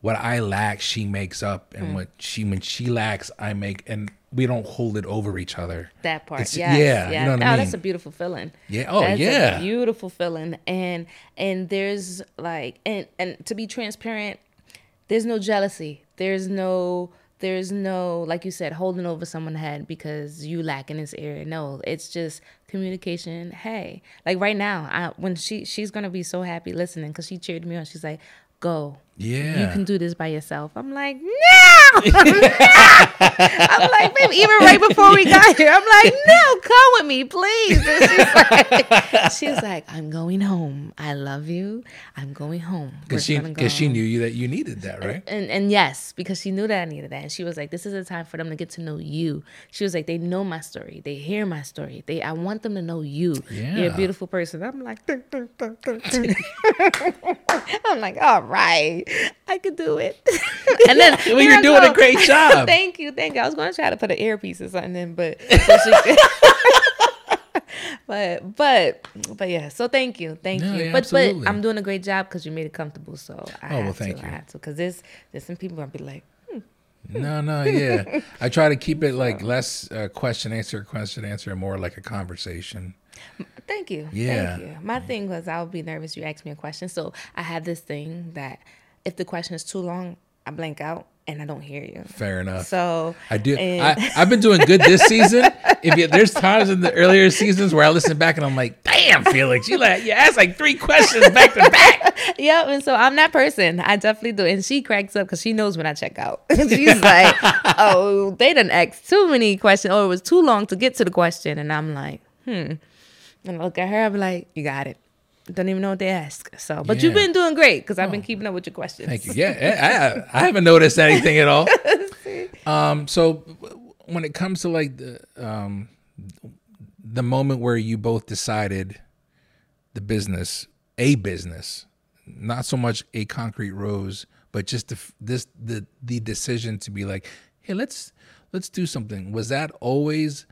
what I lack she makes up and what she when she lacks I make and we don't hold it over each other. That part, yes, yeah, yeah. you know what oh, I that's a beautiful feeling. Yeah, oh, that's yeah. beautiful feeling. And and there's like and and to be transparent, there's no jealousy. There's no there's no like you said holding over someone's head because you lack in this area. No, it's just communication. Hey, like right now, I when she she's gonna be so happy listening because she cheered me on. She's like, "Go, Yeah. you can do this by yourself." I'm like, "No, I'm like, baby, even right before we got here, I'm like, no, come with me, please. And she's like, she's like, I'm going home. I love you. I'm going home. Because she go she knew you that you needed that, right? And and yes, because she knew that I needed that. And she was like, This is a time for them to get to know you. She was like, They know my story. They hear my story. They I want them to know you. You're Yeah. a beautiful person. I'm like, "Dun, dun, dun, dun, dun." I'm like, all right, I could do it. and then Well, you're doing a great job. thank you, thank you. I was gonna try to put an earpiece or something in, but so she- but but but yeah. So thank you, thank No, you. yeah, but absolutely. but I'm doing a great job because you made it comfortable. So I Oh, well, have thank to, you. I have to because there's there's some people gonna be like. No, no, yeah. I try to keep it like less uh, question answer question answer and more like a conversation. Thank you. Yeah. Thank you. My thing was I would be nervous you ask me a question. So I have this thing that if the question is too long, I blank out and I don't hear you. Fair enough. So I do. and- I, I've been doing good this season. If you, there's times in the earlier seasons where I listen back and I'm like, "Damn, Felix, you like you asked like three questions back to back." Yep, and so I'm that person. I definitely do. And she cracks up because she knows when I check out. She's like, "Oh, they didn't ask too many questions, or it was too long to get to the question." And I'm like, "Hmm." And I look at her. I'm like, "You got it." Don't even know what they ask. So, but you've been doing great because I've been keeping up with your questions. Thank you. Yeah, I, I haven't noticed anything at all. Um, so when it comes to like the um, the moment where you both decided the business, a business, not so much a concrete rose, but just the, this the the decision to be like, hey, let's let's do something. Was that always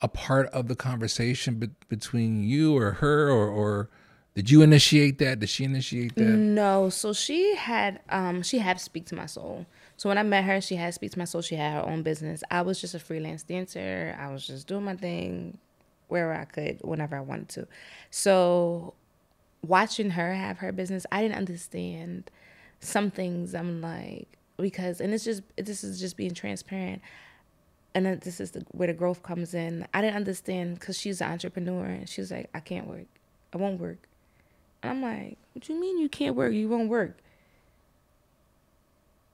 a part of the conversation be- between you or her, or or did you initiate that? Did she initiate that? No, so she had um she had Speak to My Soul. So when I met her, she had Speak to My Soul. She had her own business. I was just a freelance dancer. I was just doing my thing, wherever I could, whenever I wanted to. So watching her have her business, I didn't understand some things. I'm like because, and it's just this is just being transparent. And this is the, where the growth comes in. I didn't understand because she's an entrepreneur and she was like, I can't work. I won't work. I'm like, what do you mean you can't work? You won't work.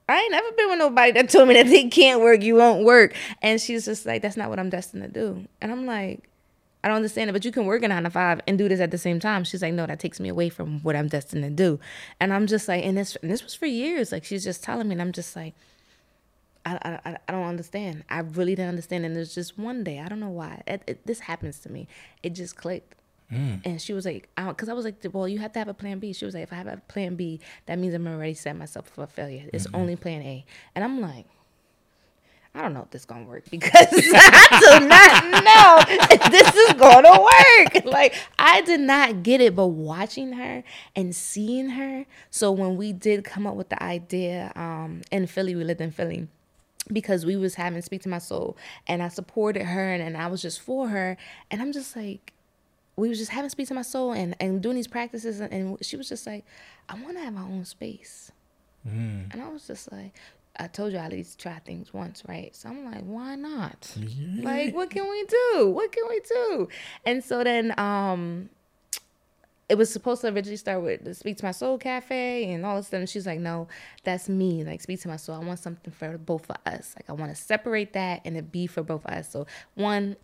I ain't never been with nobody that told me that they can't work, you won't work. And she's just like, that's not what I'm destined to do. And I'm like, I don't understand it, but you can work a nine to five and do this at the same time. She's like, no, that takes me away from what I'm destined to do. And I'm just like, and this, and this was for years. Like she's just telling me, and I'm just like, I, I, I don't understand. I really don't understand. And there's just one day, I don't know why, it, it, this happens to me. It just clicked. And she was like, because I, was like, well, you have to have a plan B. She was like, if I have a plan B, that means I'm already set myself for failure. It's only plan A. And I'm like, I don't know if this is gonna work because I do not know if this is gonna work. Like I did not get it, but watching her and seeing her. So when we did come up with the idea, um, in Philly, we lived in Philly because we was having speak to my soul and I supported her and, and I was just for her and I'm just like we was just having speak to my soul and, and doing these practices and, and she was just like I want to have my own space and I was just like I told you I at least try things once right so I'm like why not like what can we do what can we do and so then um it was supposed to originally start with the Speak to My Soul Cafe and all of a sudden she's like, No, that's me. Like Speak to My Soul. I want something for both of us. Like I want to separate that and it be for both of us. So one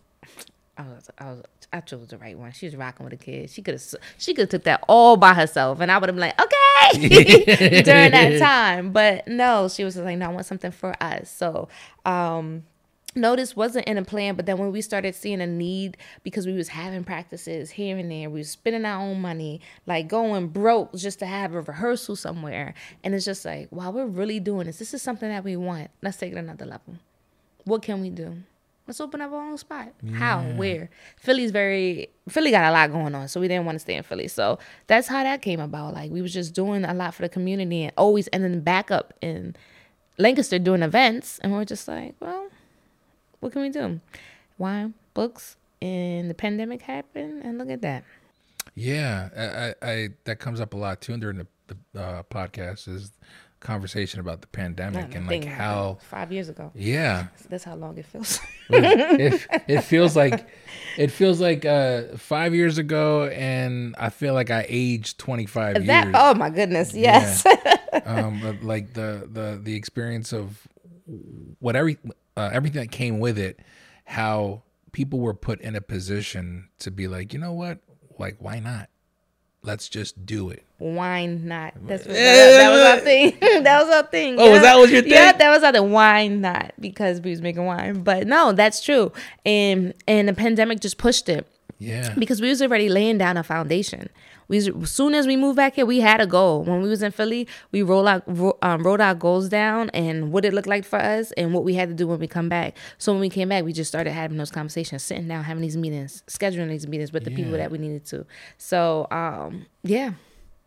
I was, I was, I chose the right one. She was rocking with a kid. She could have, she could have took that all by herself, and I would have been like, okay, during that time. But no, she was just like, no, I want something for us. So, um, no, this wasn't in a plan. But then when we started seeing a need because we was having practices here and there, we was spending our own money, like going broke just to have a rehearsal somewhere, and it's just like, wow, we're really doing this. This is something that we want. Let's take it another level. What can we do? Let's open up our own spot. How? Where? Philly's very Philly got a lot going on, so we didn't want to stay in Philly. So that's how that came about. Like we was just doing a lot for the community and always and then back up in Lancaster doing events, and we're just like, well, what can we do? Wine, books, and the pandemic happened, and look at that. Yeah, I, I, I that comes up a lot too during the, the uh, podcast is conversation about the pandemic and like how five years ago. yeah That's how long it feels. it, it feels like it feels like uh five years ago and i feel like i aged 25 that years oh my goodness, yes. um but like the the the experience of what every uh, everything that came with it how people were put in a position to be like you know what like why not let's just do it Wine not. That's what, that, that was our thing. that was our thing. Oh, was yeah. that what your thing? Yeah, that was our thing. Wine not because we was making wine. But no, that's true. And and the pandemic just pushed it yeah because we was already laying down a foundation. We as soon as we moved back here, we had a goal. When we was in Philly, we roll out um, wrote our goals down and what it looked like for us and what we had to do when we come back. So when we came back, we just started having those conversations, sitting down, having these meetings, scheduling these meetings with the people that we needed to. So um, yeah,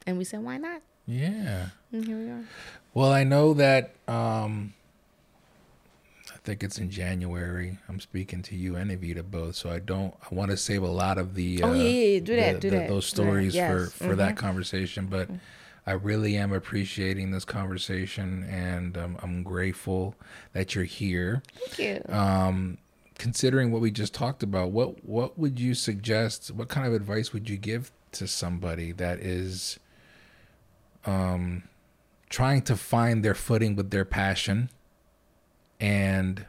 and we said, why not? yeah And here we are. Well, I know that um think it's in January. I'm speaking to you and Evita both, so I don't I want to save a lot of the Oh, yeah, yeah, yeah. Do that, the- do the- that, those that. stories for Yes. for that Mhm. conversation, but I really am appreciating this conversation and um, I'm grateful that you're here. Thank you. Um considering what we just talked about, what what would you suggest? What kind of advice would you give to somebody that is um trying to find their footing with their passion and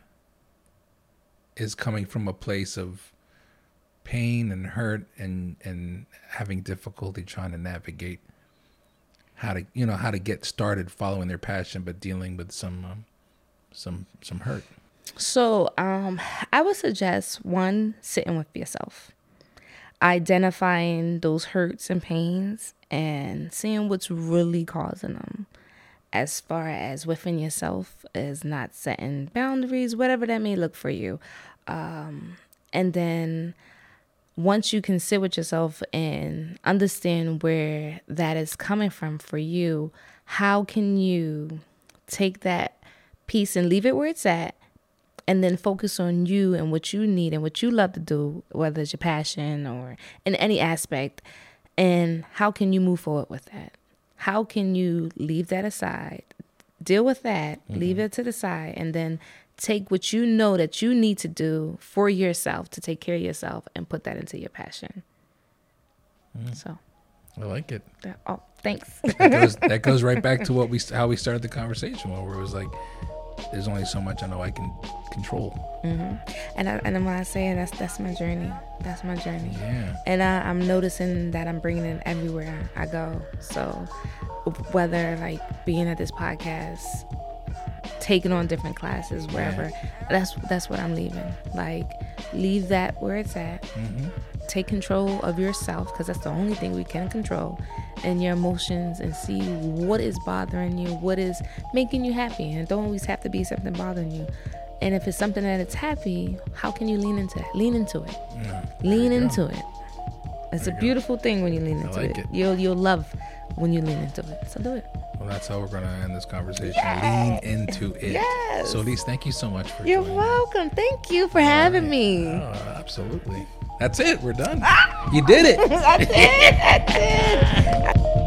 is coming from a place of pain and hurt and and having difficulty trying to navigate how to you know how to get started following their passion but dealing with some um, some some hurt So, um, I would suggest one sitting with yourself, identifying those hurts and pains, and seeing what's really causing them. As far as within yourself, is not setting boundaries, whatever that may look for you, um, and then once you can sit with yourself and understand where that is coming from for you, how can you take that piece and leave it where it's at and then focus on you and what you need and what you love to do, whether it's your passion or in any aspect. And how can you move forward with that? How can you leave that aside, deal with that, mm-hmm. leave it to the side, and then take what you know that you need to do for yourself to take care of yourself and put that into your passion. Mm. So, I like it. that, oh, thanks. That goes, that goes right back to what we how we started the conversation, where it was like, "There's only so much I know I can control." Mm-hmm. and I, and when I say it, that's that's my journey. That's my journey. Yeah. And I, I'm noticing that I'm bringing it everywhere I go. So whether like being at this podcast, taking on different classes, wherever, that's that's what I'm leaving. Like leave that where it's at. Mm-hmm. Take control of yourself because that's the only thing we can control, and your emotions, and see what is bothering you, what is making you happy, and it don't always have to be something bothering you. And if it's something that it's happy, how can you lean into it? Lean into it. Lean into it. It's a beautiful thing when you lean into like it. it. You'll you'll love when you lean into it. So do it. Well, that's how we're gonna end this conversation. Lean into it. Yes. Solise, thank you so much for You're welcome. Thank you for having me. Oh, absolutely. That's it. We're done. Ah! You did it. I did. I did.